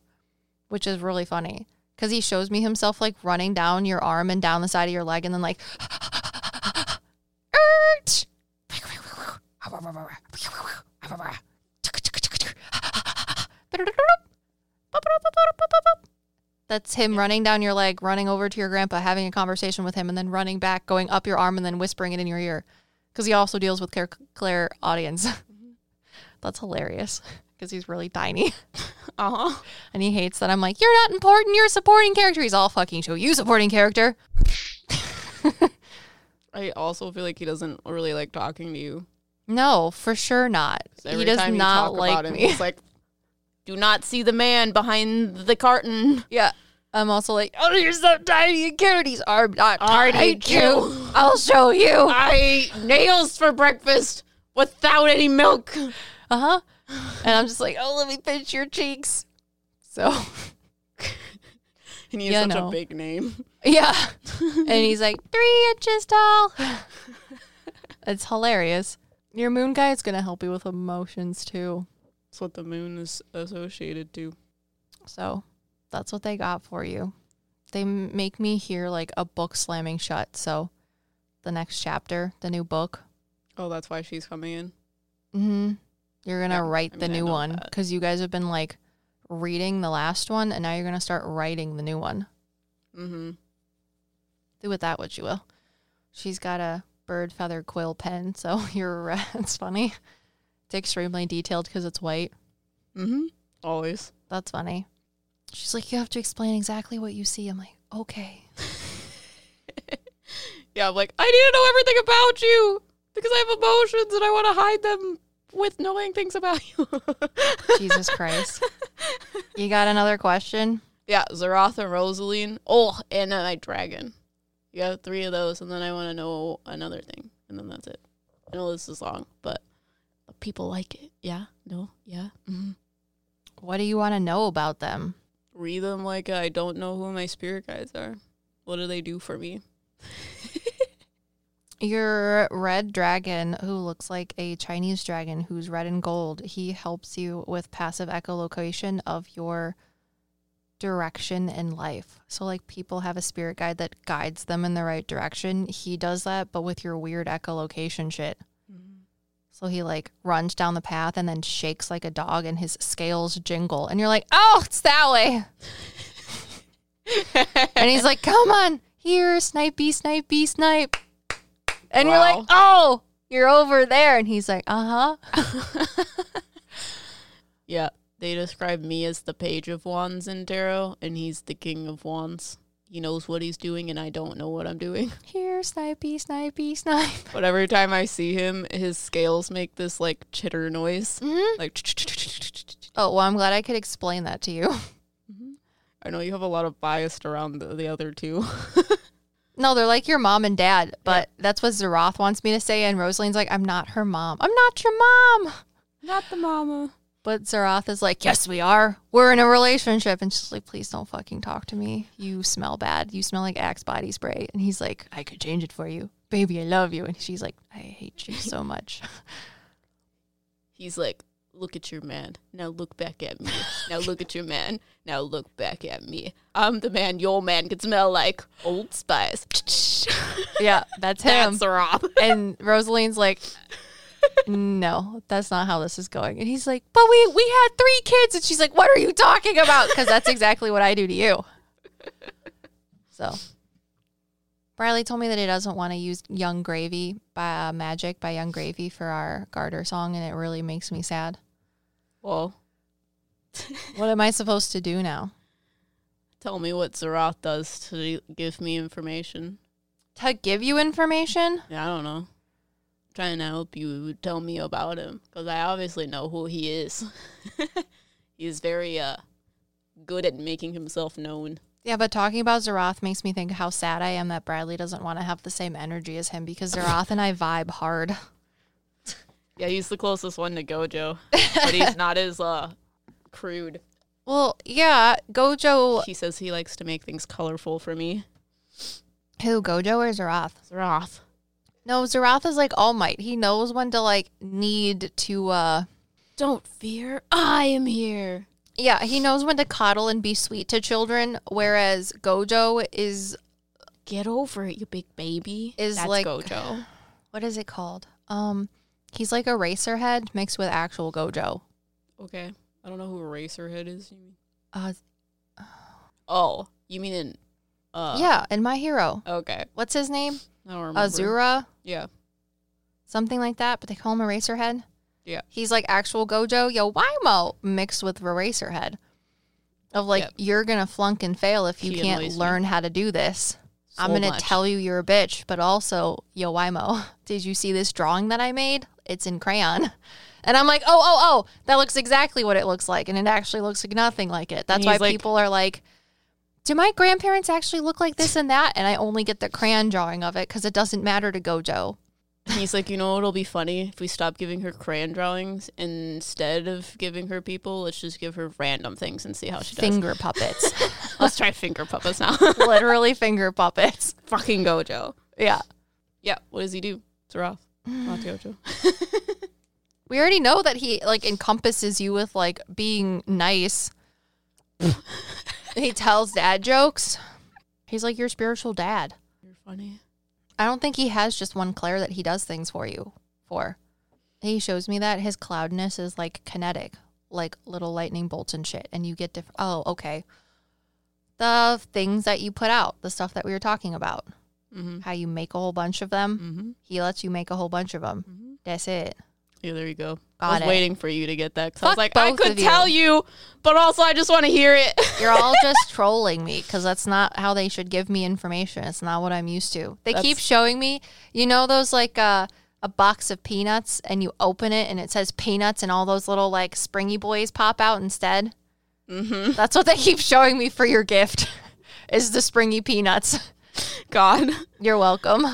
which is really funny because he shows me himself like running down your arm and down the side of your leg and then like (laughs) "Erch!" (laughs) That's him running down your leg, running over to your grandpa, having a conversation with him, and then running back, going up your arm, and then whispering it in your ear. Because he also deals with Claire, Claire audience. (laughs) That's hilarious because he's really tiny. (laughs) Uh huh. And he hates that I'm like, you're not important, you're a supporting character. He's all fucking show you supporting character. (laughs) I also feel like he doesn't really like talking to you. No, for sure not. He does not like him, me. he's like, "Do not see the man behind the carton." Yeah. I'm also like, oh, you're so tiny and cute. He's not I tiny and hate cute. you. I'll show you. I ate nails for breakfast without any milk. Uh huh. And I'm just like, oh, let me pinch your cheeks. So, (laughs) And he has such a big name. yeah. and he's like, three inches tall. (laughs) it's hilarious. Your moon guy is going to help you with emotions too. That's what the moon is associated to. So, that's what they got for you. They m- make me hear like a book slamming shut. So, the next chapter, the new book, Oh, that's why she's coming in. Mm-hmm. You're gonna Yeah, write I the mean, new one because you guys have been like reading the last one, and now you're gonna start writing the new one. Mm-hmm. Do with that what you will. She's got a bird feather quill pen, so (laughs) you're (laughs) it's funny. Extremely detailed because it's white. Mm-hmm. Always. That's funny. She's like, you have to explain exactly what you see. I'm like, okay. (laughs) Yeah, I'm like, I need to know everything about you because I have emotions and I want to hide them with knowing things about you. (laughs) Jesus Christ. You got another question? yeah, Zeroth and Rosaline. Oh, and then my dragon. You got three of those, and then I want to know another thing, and then that's it. I know this is long, but people like it. Yeah? No? Yeah? hmm What do you want to know about them? Read them like I don't know who my spirit guides are. What do they do for me? (laughs) Your red dragon, who looks like a Chinese dragon who's red and gold, he helps you with passive echolocation of your direction in life. So, like, people have a spirit guide that guides them in the right direction. He does that, but with your weird echolocation shit. So he like runs down the path and then shakes like a dog, and his scales jingle, and you're like, "Oh, it's that way." (laughs) and he's like, "Come on, here, snipey, snipey, snipe." And you're like, "Oh, you're over there." And he's like, "Uh huh." (laughs) Yeah, they describe me as the page of wands in tarot, and he's the king of wands. He knows what he's doing, and I don't know what I'm doing. (laughs) Here, snipey, snipey, snipe. (laughs) But every time I see him, his scales make this like chitter noise. Mhm. Like, Oh, well, I'm glad I could explain that to you. (laughs) I know you have a lot of bias around the, the other two. No, they're like your mom and dad, but that's what Zeroth wants me to say. And Rosaline's like, I'm not her mom. I'm not your mom. Not the mama. But Zeroth is like, Yes, we are. We're in a relationship. And she's like, Please don't fucking talk to me. You smell bad. You smell like Axe body spray. And he's like, I could change it for you. Baby, I love you. And she's like, I hate you so much. (laughs) He's like, look at your man. Now look back at me. now look at your man. Now look back at me. I'm the man your man can smell like Old Spice. (laughs) yeah, that's him. That's Rob. and Rosaline's like, no, that's not how this is going. And he's like, but we we had three kids. And she's like, what are you talking about? Because that's exactly what I do to you. So, Bradley told me that he doesn't want to use Yung Gravy by uh, Magic by Yung Gravy for our garter song, and it really makes me sad. Well, (laughs) What am I supposed to do now? tell me what Zeroth does to give me information. To give you information? Yeah, I don't know. Trying to help you tell me about him because I obviously know who he is. (laughs) He's very uh good at making himself known. Yeah, but talking about Zeroth makes me think how sad I am that Bradley doesn't want to have the same energy as him because Zeroth and I vibe hard. (laughs) Yeah, he's the closest one to Gojo, but (laughs) he's not as uh crude. Well, yeah, Gojo. He says he likes to make things colorful for me. Who, Gojo or Zeroth? Zeroth. No, Zeroth is like All Might. He knows when to like need to. uh Don't fear, I am here. Yeah, he knows when to coddle and be sweet to children, whereas Gojo is Get over it, you big baby. Is That's like- Gojo. what is it called? Um, he's like Eraserhead mixed with actual Gojo. Okay. I don't know who Eraserhead is. You mean? Uh, Oh, you mean in uh yeah, and my hero. Okay. What's his name? I don't remember. Azura, Yeah. something like that. But they call him Eraserhead. Yeah. He's like actual Gojo Yo Wimo mixed with Eraserhead. Of like Yep. you're gonna flunk and fail if you He can't annoys me learn how to do this. I'm So gonna much. tell you you're a bitch, but also Yo Wimo, (laughs) did you see this drawing that I made? It's in crayon. And I'm like, oh, oh, oh, that looks exactly what it looks like. And it actually looks like nothing like it. That's why he's like- people are like, do my grandparents actually look like this and that? And I only get the crayon drawing of it because it doesn't matter to Gojo. He's like, you know what'll be funny if we stop giving her crayon drawings instead of giving her people. Let's just give her random things and see how she does. Finger puppets. (laughs) Let's try finger puppets now. (laughs) Literally finger puppets. Fucking Gojo. Yeah. Yeah. What does he do? Zeroth. Not (sighs) Gojo. We already know that he like encompasses you with like being nice. (laughs) he tells dad jokes. He's like your spiritual dad. You're funny. I don't think he has just one clair that he does things for you for. He shows me that his cloudness is like kinetic, like little lightning bolts and shit. And you get different. Oh, okay. The things that you put out, the stuff that we were talking about, Mm-hmm. how you make a whole bunch of them. Mm-hmm. He lets you make a whole bunch of them. Mhm. That's it. Yeah, there you go. Got I was it. waiting for you to get that. 'cause I was like, I could of you. tell you, but also I just want to hear it. (laughs) You're all just trolling me because that's not how they should give me information. It's not what I'm used to. They keep showing me, you know, those like uh, a box of peanuts and you open it and it says peanuts and all those little like springy boys pop out instead. Mm-hmm. That's what they keep showing me for your gift (laughs) is the springy peanuts. God. You're welcome.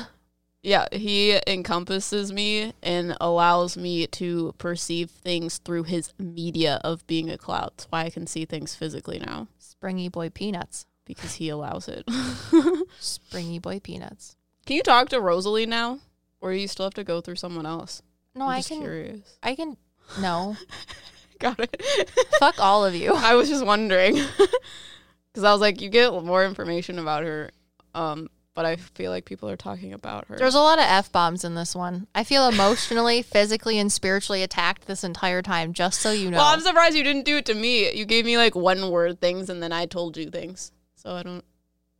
Yeah, he encompasses me and allows me to perceive things through his media of being a cloud. That's why I can see things physically now Springy boy peanuts. because he allows it. (laughs) Springy boy peanuts. can you talk to Rosalie now, or do you still have to go through someone else? No, I'm I just can. curious. I can. No, (laughs) Got it. (laughs) fuck all of you. I was just wondering because I was like, you get more information about her, um, but I feel like people are talking about her. There's a lot of f bombs in this one. I feel emotionally, (laughs) physically, and spiritually attacked this entire time. Just so you know. Well, I'm surprised you didn't do it to me. You gave me like one word things, and then I told you things. So I don't.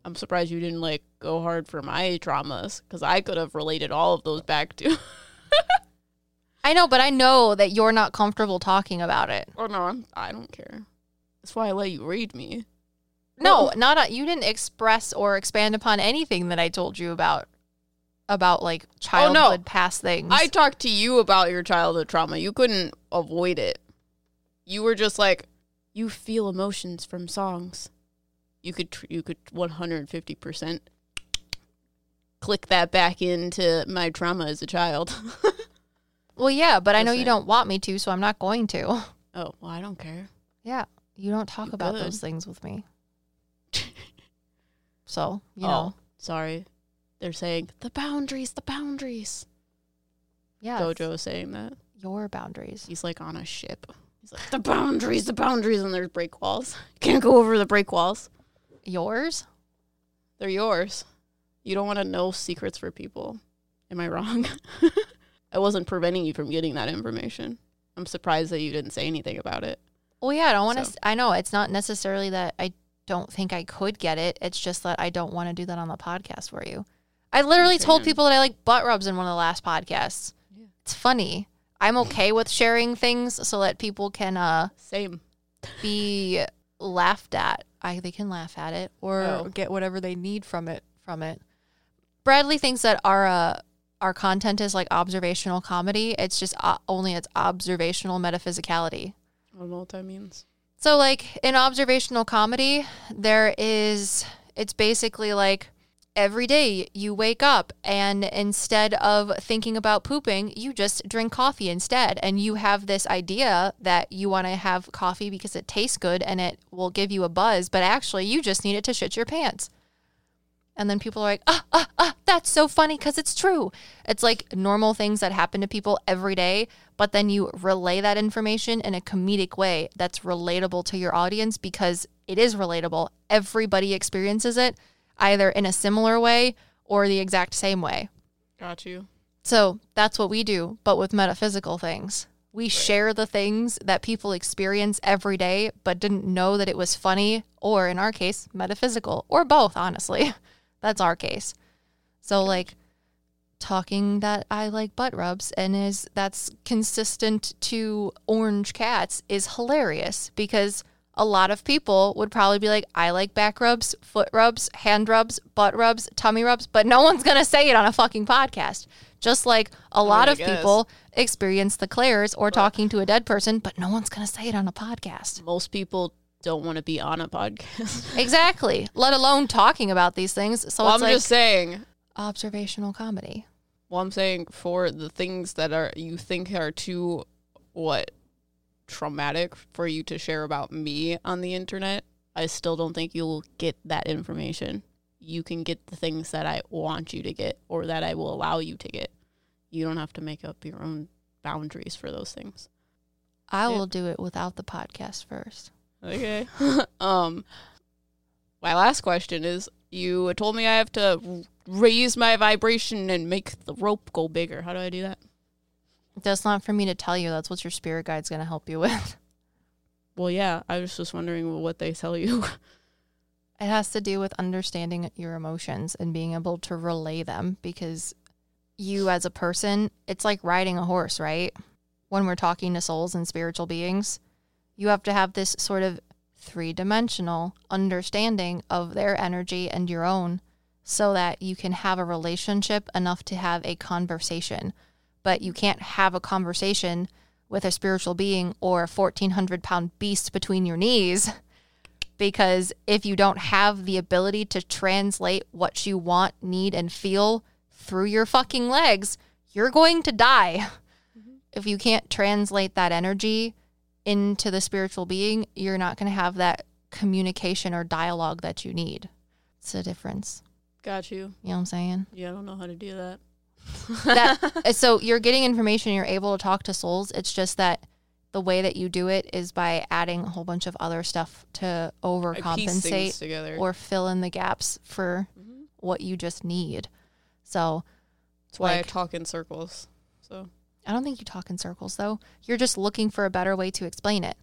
I'm surprised you didn't like go hard for my traumas because I could have related all of those back to. (laughs) I know, but I know that you're not comfortable talking about it. Oh, no, I'm, I don't care. That's why I let you read me. No, not a, you didn't express or expand upon anything that I told you about about like oh, childhood past things. I talked to you about your childhood trauma. You couldn't avoid it. You were just like, you feel emotions from songs. You could you could 150 percent click that back into my trauma as a child. (laughs) well, yeah, but I know you don't want me to, so I'm not going to. oh well, I don't care. Yeah, you don't talk You about could. those things with me. So, you oh, know, sorry. They're saying the boundaries, the boundaries. yeah, Gojo is saying that. your boundaries. He's like on a ship. He's like the boundaries, the boundaries, and there's break walls. (laughs) Can't go over the break walls. Yours? They're yours. You don't want to know secrets for people. Am I wrong? (laughs) I wasn't preventing you from getting that information. I'm surprised that you didn't say anything about it. Well, yeah, I don't want to. So- I know it's not necessarily that I don't think I could get it. It's just that I don't want to do that on the podcast for you. I literally told people that I like butt rubs in one of the last podcasts. Yeah. It's funny. I'm okay with sharing things so that people can uh, Same. be laughed at. I they can laugh at it or Oh. get whatever they need from it from it. Bradley thinks that our uh, our content is like observational comedy. It's just uh, only it's observational metaphysicality. I don't know what that means. So, like in observational comedy, there is, it's basically like every day you wake up and instead of thinking about pooping, you just drink coffee instead. And you have this idea that you want to have coffee because it tastes good and it will give you a buzz, but actually you just need it to shit your pants. And then people are like, ah, ah, ah, that's so funny because it's true. It's like normal things that happen to people every day, but then you relay that information in a comedic way that's relatable to your audience because it is relatable. Everybody experiences it either in a similar way or the exact same way. Got you. So that's what we do, but with metaphysical things. We share the things that people experience every day, but didn't know that it was funny, or in our case, metaphysical, or both, honestly. (laughs) That's our case. So, like, talking that I like butt rubs and is that's consistent to orange cats is hilarious because a lot of people would probably be like, I like back rubs, foot rubs, hand rubs, butt rubs, tummy rubs, but no one's going to say it on a fucking podcast. Just like a lot of guess. people experience the clairs or talking to a dead person, but no one's going to say it on a podcast. Most people don't want to be on a podcast. (laughs) Exactly. Let alone talking about these things. So well, I'm like just saying. observational comedy. Well, I'm saying for the things that are you think are too what traumatic for you to share about me on the internet, I still don't think you'll get that information. You can get the things that I want you to get or that I will allow you to get. You don't have to make up your own boundaries for those things. I Yeah. will do it without the podcast first. Okay. (laughs) um my last question is you told me I have to raise my vibration and make the rope go bigger. How do I do that? That's not for me to tell you. That's what your spirit guide's going to help you with. (laughs) Well, yeah, I was just wondering what they tell you. (laughs) It has to do with understanding your emotions and being able to relay them because you, as a person, it's like riding a horse, right? when we're talking to souls and spiritual beings. You have to have this sort of three dimensional understanding of their energy and your own so that you can have a relationship enough to have a conversation. But you can't have a conversation with a spiritual being or a 1400 pound beast between your knees (laughs) because if you don't have the ability to translate what you want, need, and feel through your fucking legs, you're going to die. Mm-hmm. If you can't translate that energy into the spiritual being, you're not going to have that communication or dialogue that you need. It's a difference. Got you. You know what I'm saying? Yeah, I don't know how to do that. that (laughs) so you're getting information you're able to talk to souls it's just that the way that you do it is by adding a whole bunch of other stuff to I piece things overcompensate together. or fill in the gaps for Mhm. what you just need so That's why like- I talk in circles. I don't think you talk in circles though you're just looking for a better way to explain it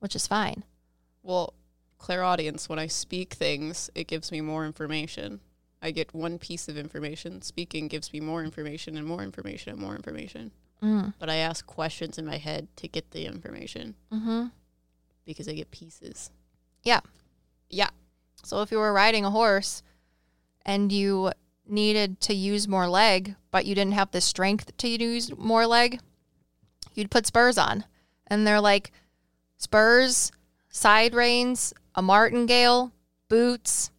which is fine Well, clairaudience, when I speak things, it gives me more information. I get one piece of information. Speaking gives me more information and more information and more information. mm. But I ask questions in my head to get the information mm-hmm. because I get pieces. Yeah. Yeah. So if you were riding a horse and you needed to use more leg, but you didn't have the strength to use more leg, you'd put spurs on. And they're like spurs, side reins, a martingale, boots,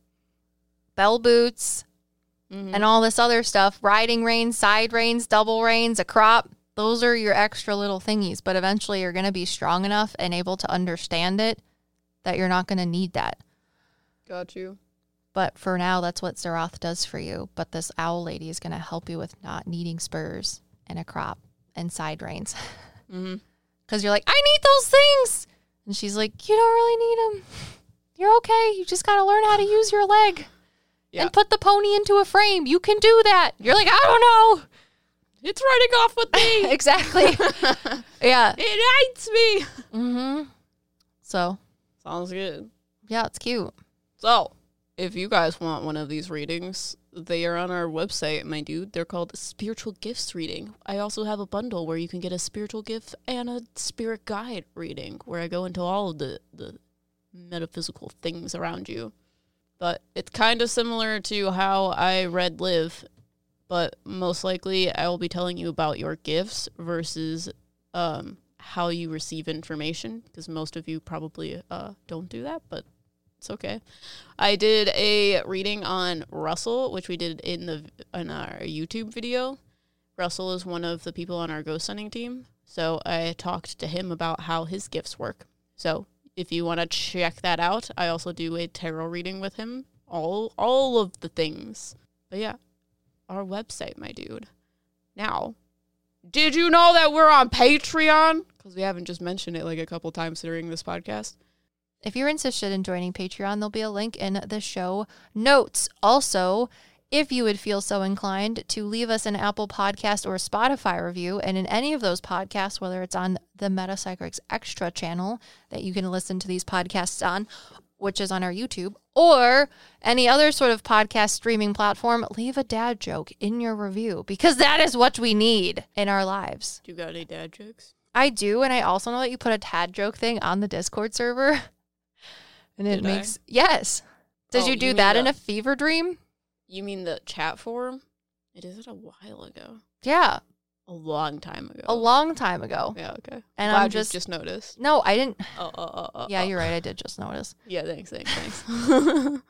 bell boots, Mhm. and all this other stuff riding reins, side reins, double reins, a crop. Those are your extra little thingies, but eventually you're going to be strong enough and able to understand it that you're not going to need that. Got you. But for now, that's what Zeroth does for you. But this owl lady is going to help you with not needing spurs and a crop and side reins. (laughs) Mm-hmm. Because you're like, I need those things. And she's like, You don't really need them. You're okay. You just got to learn how to use your leg (laughs) Yeah. and put the pony into a frame. You can do that. You're like, I don't know. It's running off with me. (laughs) exactly. yeah. it hates me. Mm-hmm. So, Sounds good. yeah, it's cute. So, if you guys want one of these readings, they are on our website, my dude. They're called Spiritual Gifts Reading. I also have a bundle where you can get a spiritual gift and a spirit guide reading, where I go into all of the, the metaphysical things around you. But it's kind of similar to how I read Live, but most likely I will be telling you about your gifts versus um, how you receive information, because most of you probably uh, don't do that, but it's okay. I did a reading on Russell, which we did in the in our YouTube video. Russell is one of the people on our ghost hunting team, so I talked to him about how his gifts work. So if you want to check that out, I also do a tarot reading with him. All all of the things. But yeah, our website, my dude. Now, did you know that we're on Patreon? Because we haven't just mentioned it like a couple times during this podcast. If you're interested in joining Patreon, there'll be a link in the show notes. Also, if you would feel so inclined to leave us an Apple podcast or Spotify review, and in any of those podcasts, whether it's on the Meta Psyckicks Extra channel that you can listen to these podcasts on, which is on our YouTube, or any other sort of podcast streaming platform, leave a dad joke in your review because that is what we need in our lives. Do you got any dad jokes? I do, and I also know that you put a dad joke thing on the Discord server. (laughs) And it Did I? makes yes. Did Oh, you you do mean that in the- a fever dream? You mean the chat forum? It is it a while ago. Yeah, A long time ago. a long time ago. Yeah, okay. And Glad I'm you just- just noticed. No, I didn't. Oh, oh, oh, oh. oh. Yeah, oh. you're right. I did just notice, (laughs) Yeah, thanks, thanks, thanks.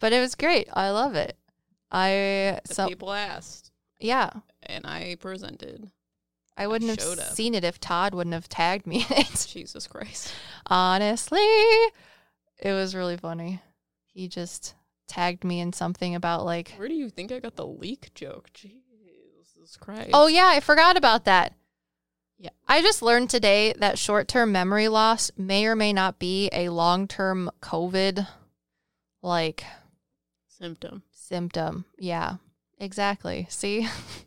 but it was great. I love it. I the so people asked, yeah. and I presented. I wouldn't have up. seen it if Todd wouldn't have tagged me in it. (laughs) Jesus Christ. Honestly, it was really funny. He just tagged me in something about like, Where do you think I got the leak joke? Jesus Christ. oh yeah, I forgot about that. Yeah. I just learned today that short term memory loss may or may not be a long term COVID like Symptom. symptom. Yeah, exactly. See, (laughs)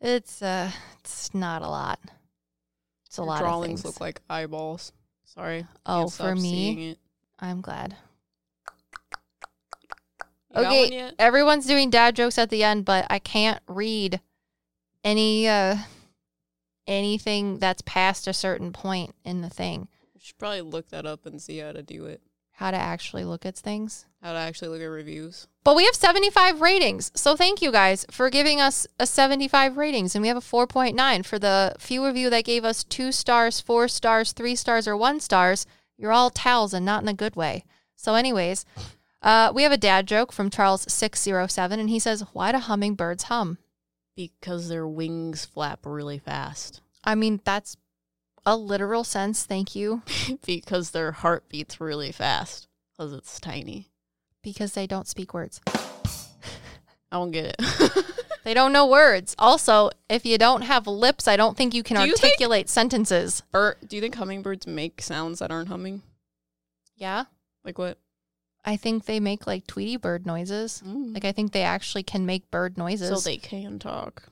it's uh, it's not a lot. It's a Your lot drawings of things. look like eyeballs. Sorry. Oh, for me? I'm glad. You okay, everyone's doing dad jokes at the end, but I can't read any uh anything that's past a certain point in the thing. You should probably look that up and see how to do it. How to actually look at things. How to actually look at reviews. But we have 75 ratings. So thank you guys for giving us a 75 ratings. And we have a 4.9. For the few of you that gave us two stars, four stars, three stars, or one stars, you're all towels and not in a good way. So, anyways, uh, we have a dad joke from Charles607. And he says, Why do hummingbirds hum? Because their wings flap really fast. I mean, that's a literal sense. Thank you. (laughs) because their heart beats really fast. Because it's tiny. Because they don't speak words. I don't get it. (laughs) They don't know words. Also, if you don't have lips, I don't think you can Do you think- articulate sentences. or do you think hummingbirds make sounds that aren't humming? Yeah. Like what? I think they make like Tweety bird noises. Mm. Like I think they actually can make bird noises. so they can talk.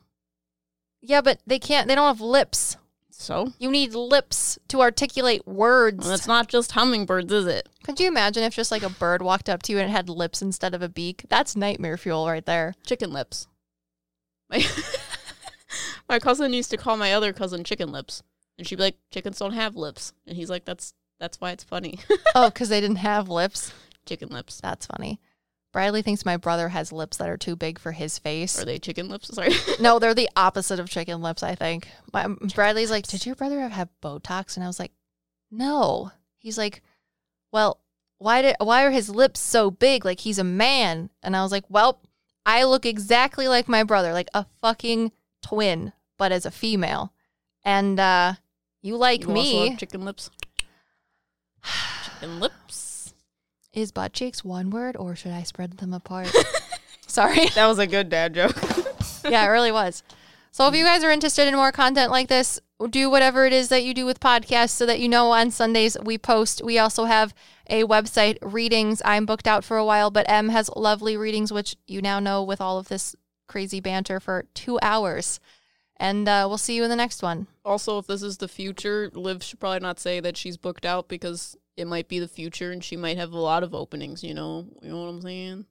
Yeah, but they can't they don't have lips. So? You need lips to articulate words. Well, it's not just hummingbirds, is it? Could you imagine if just like a bird walked up to you and it had lips instead of a beak? That's nightmare fuel right there. Chicken lips. My, (laughs) my cousin used to call my other cousin chicken lips. And she'd be like, chickens don't have lips. And he's like, that's that's why it's funny. (laughs) oh, because they didn't have lips. chicken lips. That's funny. Bradley thinks my brother has lips that are too big for his face. Are they chicken lips? (laughs) Sorry. No, they're the opposite of chicken lips, I think. My, Bradley's like, Did your brother have, have Botox? And I was like, No. He's like, Well, why did why are his lips so big? Like he's a man. And I was like, Well, I look exactly like my brother, like a fucking twin, but as a female. And uh you like You me. chicken lips. (sighs) chicken lips. Is butt cheeks one word or should I spread them apart? (laughs) Sorry. That was a good dad joke. (laughs) yeah, it really was. So if you guys are interested in more content like this, do whatever it is that you do with podcasts so that you know on Sundays we post. We also have a website, readings. I'm booked out for a while, but Em has lovely readings, which you now know with all of this crazy banter for two hours. And uh, we'll see you in the next one. Also, if this is the future, Liv should probably not say that she's booked out because it might be the future and she might have a lot of openings, you know? You know what I'm saying?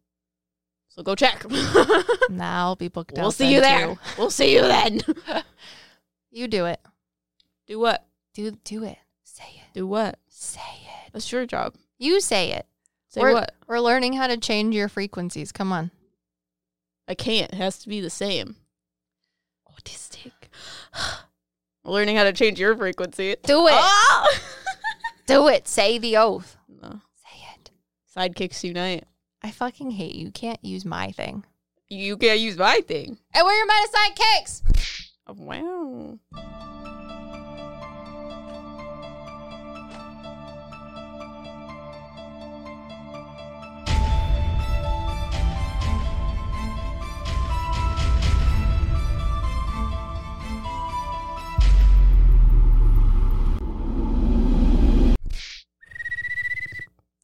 So go check. (laughs) Now I'll be booked out. we'll see you there. too. We'll see you then. (laughs) You do it. Do what? Do do it. Say it. Do what? Say it. That's your job. You say it. Say we're, what? We're learning how to change your frequencies. Come on. I can't. It has to be the same. Autistic. (sighs) Learning how to change your frequency. Do it. Ah! (laughs) Do it. Say the oath. no. Say it. Sidekicks unite. I fucking hate you. You can't use my thing. You can't use my thing. And we're your meta sidekicks. Oh, wow.